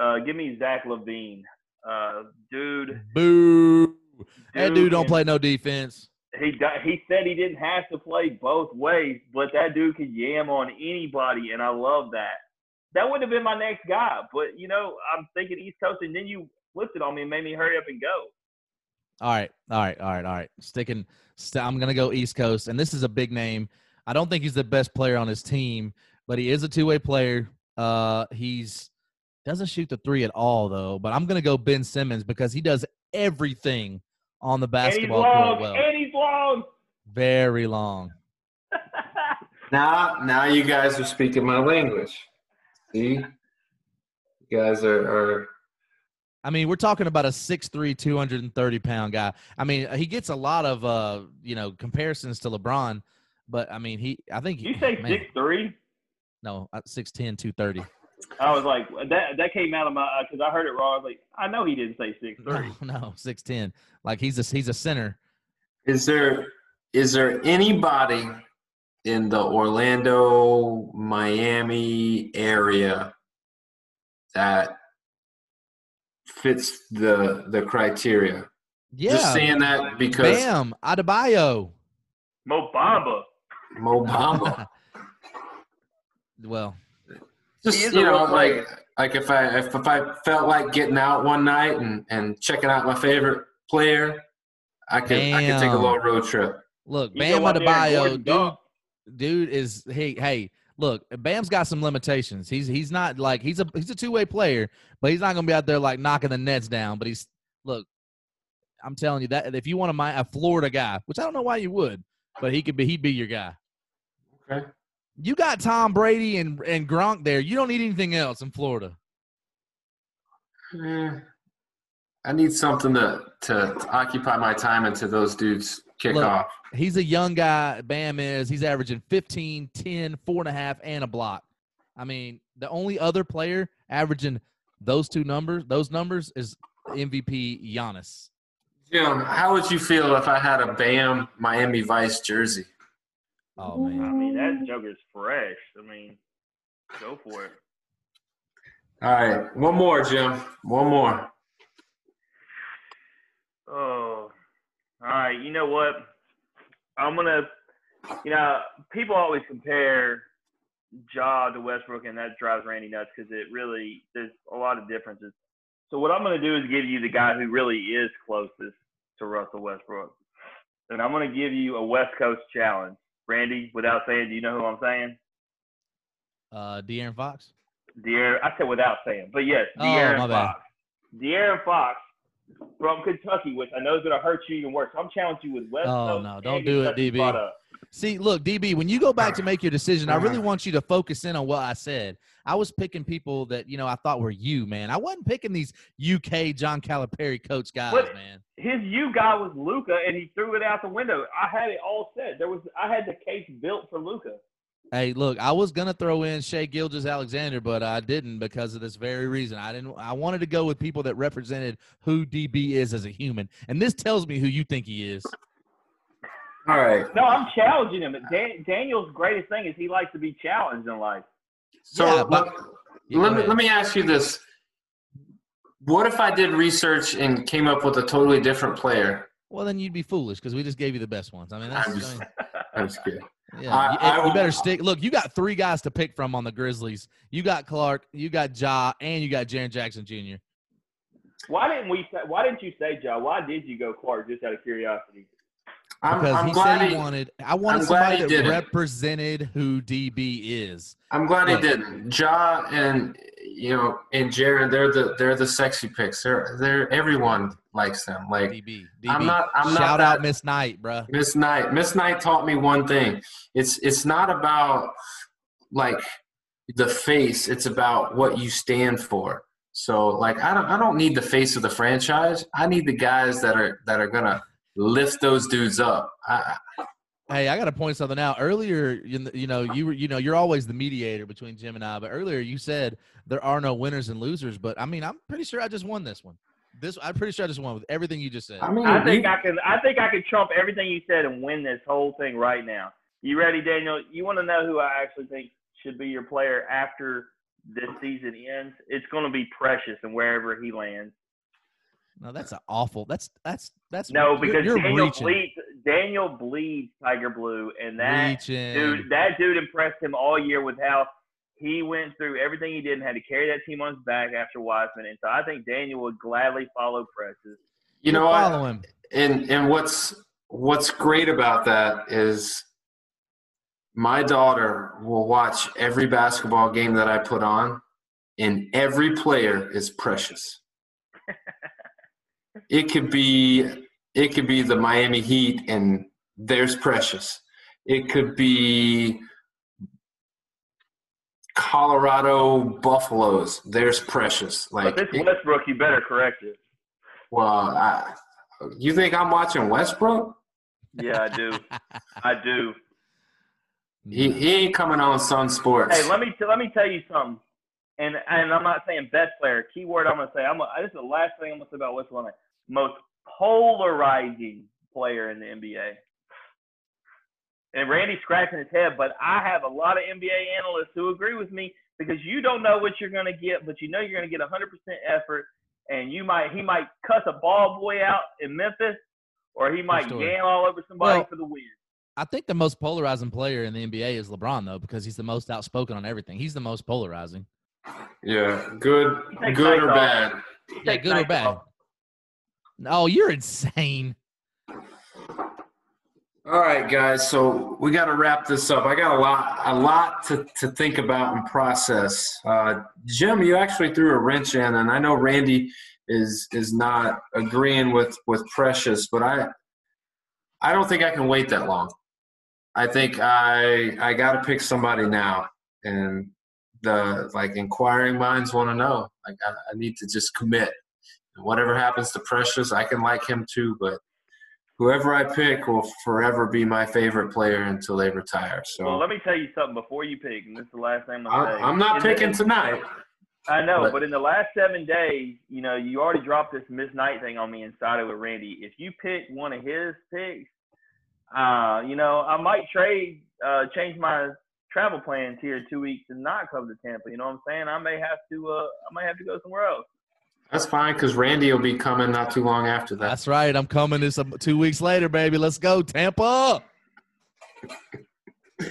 Uh, give me Zach LaVine, uh, dude. Boo. That dude don't can- play no defense. He he said he didn't have to play both ways, but that dude could yam on anybody, and I love that. That would have been my next guy, but you know I'm thinking East Coast, and then you flipped it on me and made me hurry up and go. All right, all right, all right, all right. Sticking, st- I'm gonna go East Coast, and this is a big name. I don't think he's the best player on his team, but he is a two-way player. Uh, he's doesn't shoot the three at all though. But I'm gonna go Ben Simmons because he does everything on the And he's basketball long, court well. and he's long. Very long. Now now you guys are speaking my language. See, you guys are, are I mean, we're talking about a 6'3", 230 pound guy. I mean, he gets a lot of uh, you know, comparisons to LeBron, but I mean, he I think you say man, six three? no, uh, 6'10", 230. I was like that. That came out of my because I heard it wrong. I was like, I know he didn't say six three. No, no, six ten. Like he's a he's a center. Is there is there anybody in the Orlando, Miami area that fits the the criteria? Yeah. Just saying that because Bam, Adebayo. Mo Bamba. Mo Bamba. Well, Just you know, real like like if I if, if I felt like getting out one night and and checking out my favorite player, I could I could take a Damn. little road trip. look, You Bam go out Adebayo, dude, dude is hey hey. Look, Bam's got some limitations. He's he's not like he's a he's a two way player, but he's not gonna be out there like knocking the nets down. But he's look, I'm telling you that if you want a mi- a Florida guy, which I don't know why you would, but he could be he'd be your guy. Okay. You got Tom Brady and and Gronk there. You don't need anything else in Florida. Eh, I need something to, to to occupy my time until those dudes kick Look, off. He's a young guy. Bam is. He's averaging 15, 10, four and a half, and a block. I mean, the only other player averaging those two numbers, those numbers, is MVP Giannis. Jim, how would you feel if I had a Bam Miami Vice jersey? Oh man! I mean, that Joker's fresh. I mean, go for it. All right, one more, Jim. One more. Oh, all right. You know what? I'm gonna. You know, people always compare Ja to Westbrook, and that drives Randy nuts because it really there's a lot of differences. So what I'm gonna do is give you the guy who really is closest to Russell Westbrook, and I'm gonna give you a West Coast challenge. Randy, without saying, do you know who I'm saying? uh, De'Aaron Fox. De'Aaron, I said without saying, but yes, Oh, De'Aaron bad. Fox. De'Aaron Fox from Kentucky, which I know is going to hurt you even worse. I'm challenging you with West Oh, Coast no, don't do it, DB. See, look, DB, when you go back to make your decision, I really uh-huh. want you to focus in on what I said. I was picking people that you know I thought were you, man. I wasn't picking these UK John Calipari coach guys, But- man. His U guy was Luka, and he threw it out the window. I had it all set. There was I had the case built for Luka. Hey, look, I was gonna throw in Shai Gilgeous-Alexander, but I didn't because of this very reason. I didn't. I wanted to go with people that represented who DB is as a human, and this tells me who you think he is. All right. No, I'm challenging him. Dan, Daniel's greatest thing is he likes to be challenged in life. So Yeah, let, but- Yeah, let me let me ask you this: What if I did research and came up with a totally different player? Well, then you'd be foolish because we just gave you the best ones. I mean, that's I'm just- I mean, I'm just kidding. Yeah. I- you, I you better stick. Look, you got three guys to pick from on the Grizzlies. You got Clarke, you got Ja, and you got Jaren Jackson Jr. Why didn't we? Say, why didn't you say Joe? Why did you go Clarke? Just out of curiosity. I'm, Because I'm he glad said he he, wanted. I wanted I'm somebody that represented who DB is. I'm glad he didn't. Ja and you know, and Jared, they're the they're the sexy picks. They're they're everyone likes them. Like DB, DB. I'm not. I'm not Shout not out Miss Knight, bro. Miss Knight. Miss Knight taught me one thing. It's it's not about like the face. It's about what you stand for. So like I don't I don't need the face of the franchise. I need the guys that are that are gonna lift those dudes up. I, Hey, I got to point something out. Earlier, you know, you were, you know, you're always the mediator between Jim and I. But earlier, you said there are no winners and losers. But I mean, I'm pretty sure I just won this one. This, I'm pretty sure I just won with everything you just said. I mean, I think I can, I think I can trump everything you said and win this whole thing right now. You ready, Daniel? You want to know who I actually think should be your player after this season ends? It's going to be Precious and wherever he lands. No, that's an awful. That's that's that's no because you're, you're Daniel reaching. bleeds. Daniel bleeds Tiger Blue, and that reaching. dude, that dude impressed him all year with how he went through everything he did and had to carry that team on his back after Wiseman. And so I think Daniel would gladly follow Precious. You know I, follow him. And and what's what's great about that is my daughter will watch every basketball game that I put on, and every player is precious. it could be it could be the Miami Heat and there's Precious. It could be Colorado Buffaloes. There's Precious. Like but this Westbrook, you better correct it. Well, I, you think I'm watching Westbrook? Yeah, I do. I do. He, he ain't coming on Sun Sports. Hey, let me t- let me tell you something. And and I'm not saying best player. Keyword I'm gonna say. I'm. A, this is the last thing I'm gonna say about Westbrook most polarizing player in the NBA. And Randy's scratching his head, but I have a lot of NBA analysts who agree with me because you don't know what you're going to get, but you know you're going to get 100% effort, and you might he might cuss a ball boy out in Memphis, or he might jam all over somebody well, for the win. I think the most polarizing player in the NBA is LeBron, though, because he's the most outspoken on everything. He's the most polarizing. Yeah, good, good or bad. Yeah, good or bad. Off. Oh, you're insane. All right, guys. So we got to wrap this up. I got a lot, a lot to, to think about and process. Uh, Jim, you actually threw a wrench in, and I know Randy is is not agreeing with with Precious, but I I don't think I can wait that long. I think I I got to pick somebody now, and the like inquiring minds want to know. Like I, I need to just commit And whatever happens to Precious, I can like him too. But whoever I pick will forever be my favorite player until they retire. So well, let me tell you something before you pick, and this is the last thing I'm gonna say. I'm not in picking the, tonight. I know, but, but, in the last seven days, you know, you already dropped this Miss Knight thing on me inside of with Randy. If you pick one of his picks, uh, you know, I might trade, uh, change my travel plans here two weeks and not come to Tampa. You know what I'm saying? I may have to, uh, I might have to go somewhere else. That's fine because Randy will be coming not too long after that. That's right. I'm coming this um, two weeks later, baby. Let's go, Tampa.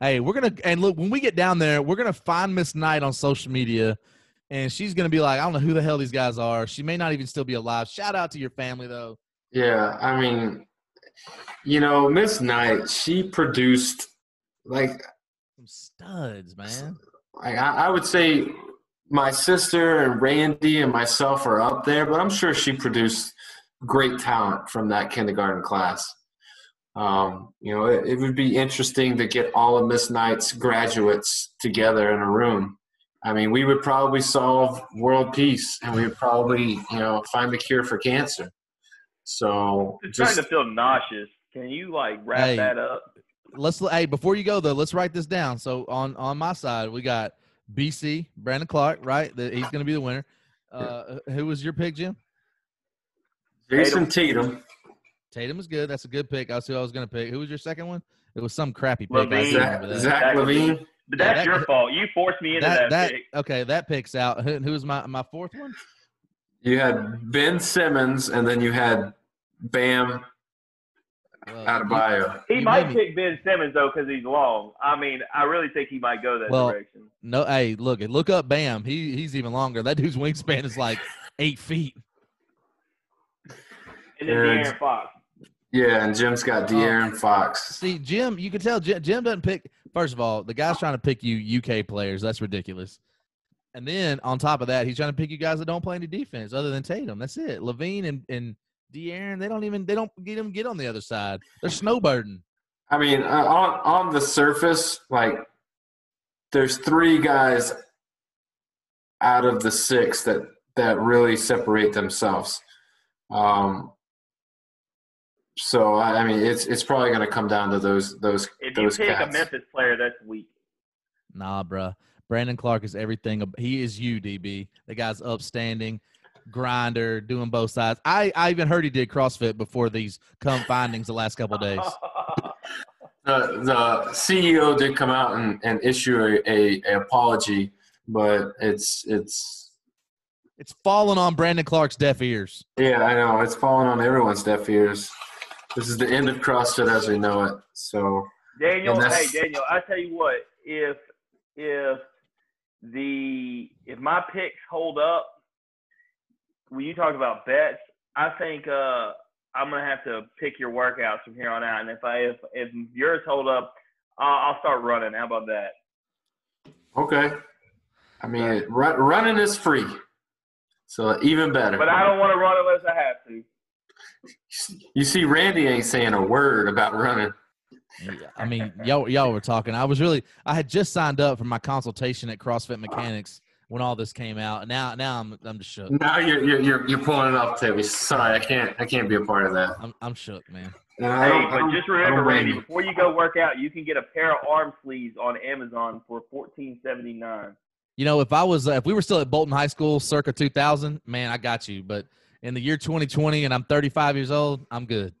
hey, we're gonna and look when we get down there, we're gonna find Miss Knight on social media, and she's gonna be like, I don't know who the hell these guys are. She may not even still be alive. Shout out to your family though. Yeah, I mean, you know, Miss Knight, she produced like some studs, man. I, I would say my sister and Randy and myself are up there, but I'm sure she produced great talent from that kindergarten class. Um, you know, it, it, would be interesting to get all of Miss Knight's graduates together in a room. I mean, we would probably solve world peace, and we would probably, you know, find the cure for cancer. So, it's just, starting to feel nauseous. Can you like wrap hey, that up? Let's. Hey, before you go though, let's write this down. So on on my side, we got BC, Brandon Clarke, right? That he's going to be the winner. Uh, who was your pick, Jim? Jayson Tatum. Tatum is good. That's a good pick. I see who I was going to pick. Who was your second one? It was some crappy pick. LaVine. Zach, Zach LaVine. But that's yeah, that, your fault. You forced me into that, that, that pick. Okay, that picks out. Who, who was my, my fourth one? You had Ben Simmons, and then you had Bam well, Adebayo. He, he might maybe. pick Ben Simmons though because he's long. I mean, I really think he might go that well, direction. No, hey, look, look up Bam. He he's even longer. That dude's wingspan is like eight feet. And then and, De'Aaron Fox. Yeah, and Jim's got oh. De'Aaron Fox. See, Jim, you can tell Jim, Jim doesn't pick. First of all, the guy's trying to pick you UK players. That's ridiculous. And then on top of that, he's trying to pick you guys that don't play any defense other than Tatum. That's it. LaVine and and De'Aaron, they don't even they don't get them get on the other side. They're snowboarding. I mean, uh, on on the surface, like there's three guys out of the six that that really separate themselves. Um, so I mean, it's it's probably going to come down to those those. If those you pick cats. a Memphis player, that's weak. Nah, bruh. Brandon Clarke is everything. He is you, DB. The guy's upstanding, grinder, doing both sides. I, I even heard he did CrossFit before these come findings the last couple days. the the CEO did come out and, and issue a, a, a apology, but it's it's It's falling on Brandon Clarke's deaf ears. yeah, I know it's falling on everyone's deaf ears. This is the end of CrossFit as we know it. So Daniel, hey Daniel, I tell you what, if if the if my picks hold up, when you talk about bets, I think uh I'm gonna have to pick your workouts from here on out. And if I if if yours hold up, I'll, I'll start running. How about that? okay, I mean run, running is free, so even better. But I don't want to run unless I have to. you see, Randy ain't saying a word about running. I mean, y'all y'all were talking. I was really I had just signed up for my consultation at CrossFit Mechanics when all this came out. Now now I'm I'm just shook. Now you're you're you're, you're pulling it off, Toby. Sorry, I can't I can't be a part of that. I'm I'm shook, man. And I Hey, but just remember, Randy, before you go work out, you can get a pair of arm sleeves on Amazon for fourteen seventy nine. You know, if I was uh, if we were still at Bolton High School circa 2000, man, I got you. But in the year 2020 and I'm 35 years old, I'm good.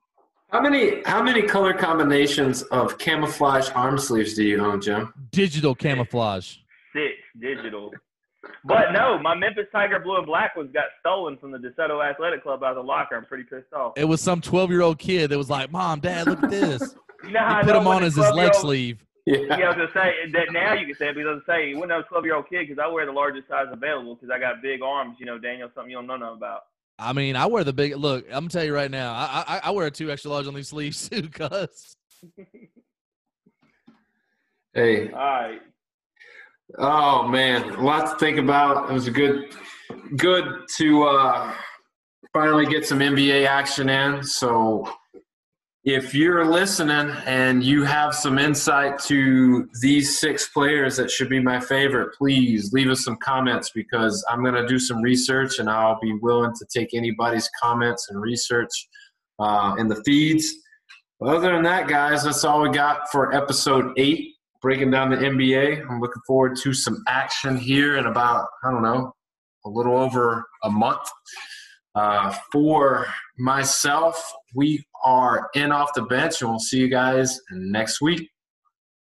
How many how many color combinations of camouflage arm sleeves do you own, Jim? Digital camouflage. Six digital. But no, my Memphis Tiger blue and black ones got stolen from the DeSoto Athletic Club out of the locker. I'm pretty pissed off. It was some 12 year old kid that was like, "Mom, Dad, look at this." You know how I put know him on as his leg sleeve. Yeah. Yeah, I was gonna say that now you can say it because I was gonna say when I was 12 year old kid because I wear the largest size available because I got big arms. You know, Daniel, something you don't know nothing about. I mean, I wear the big look. I'm gonna tell you right now, I I, I wear a two extra large on these sleeves too, cuz. Hey, All right. Oh man, a lot to think about. It was a good, good to uh, finally get some NBA action in. So, if you're listening and you have some insight to these six players that should be my favorite, please leave us some comments because I'm going to do some research and I'll be willing to take anybody's comments and research uh, in the feeds. Other than that, guys, that's all we got for episode eight breaking down the NBA. I'm looking forward to some action here in about, I don't know, a little over a month. Uh, for myself, we are in off the bench, and we'll see you guys next week.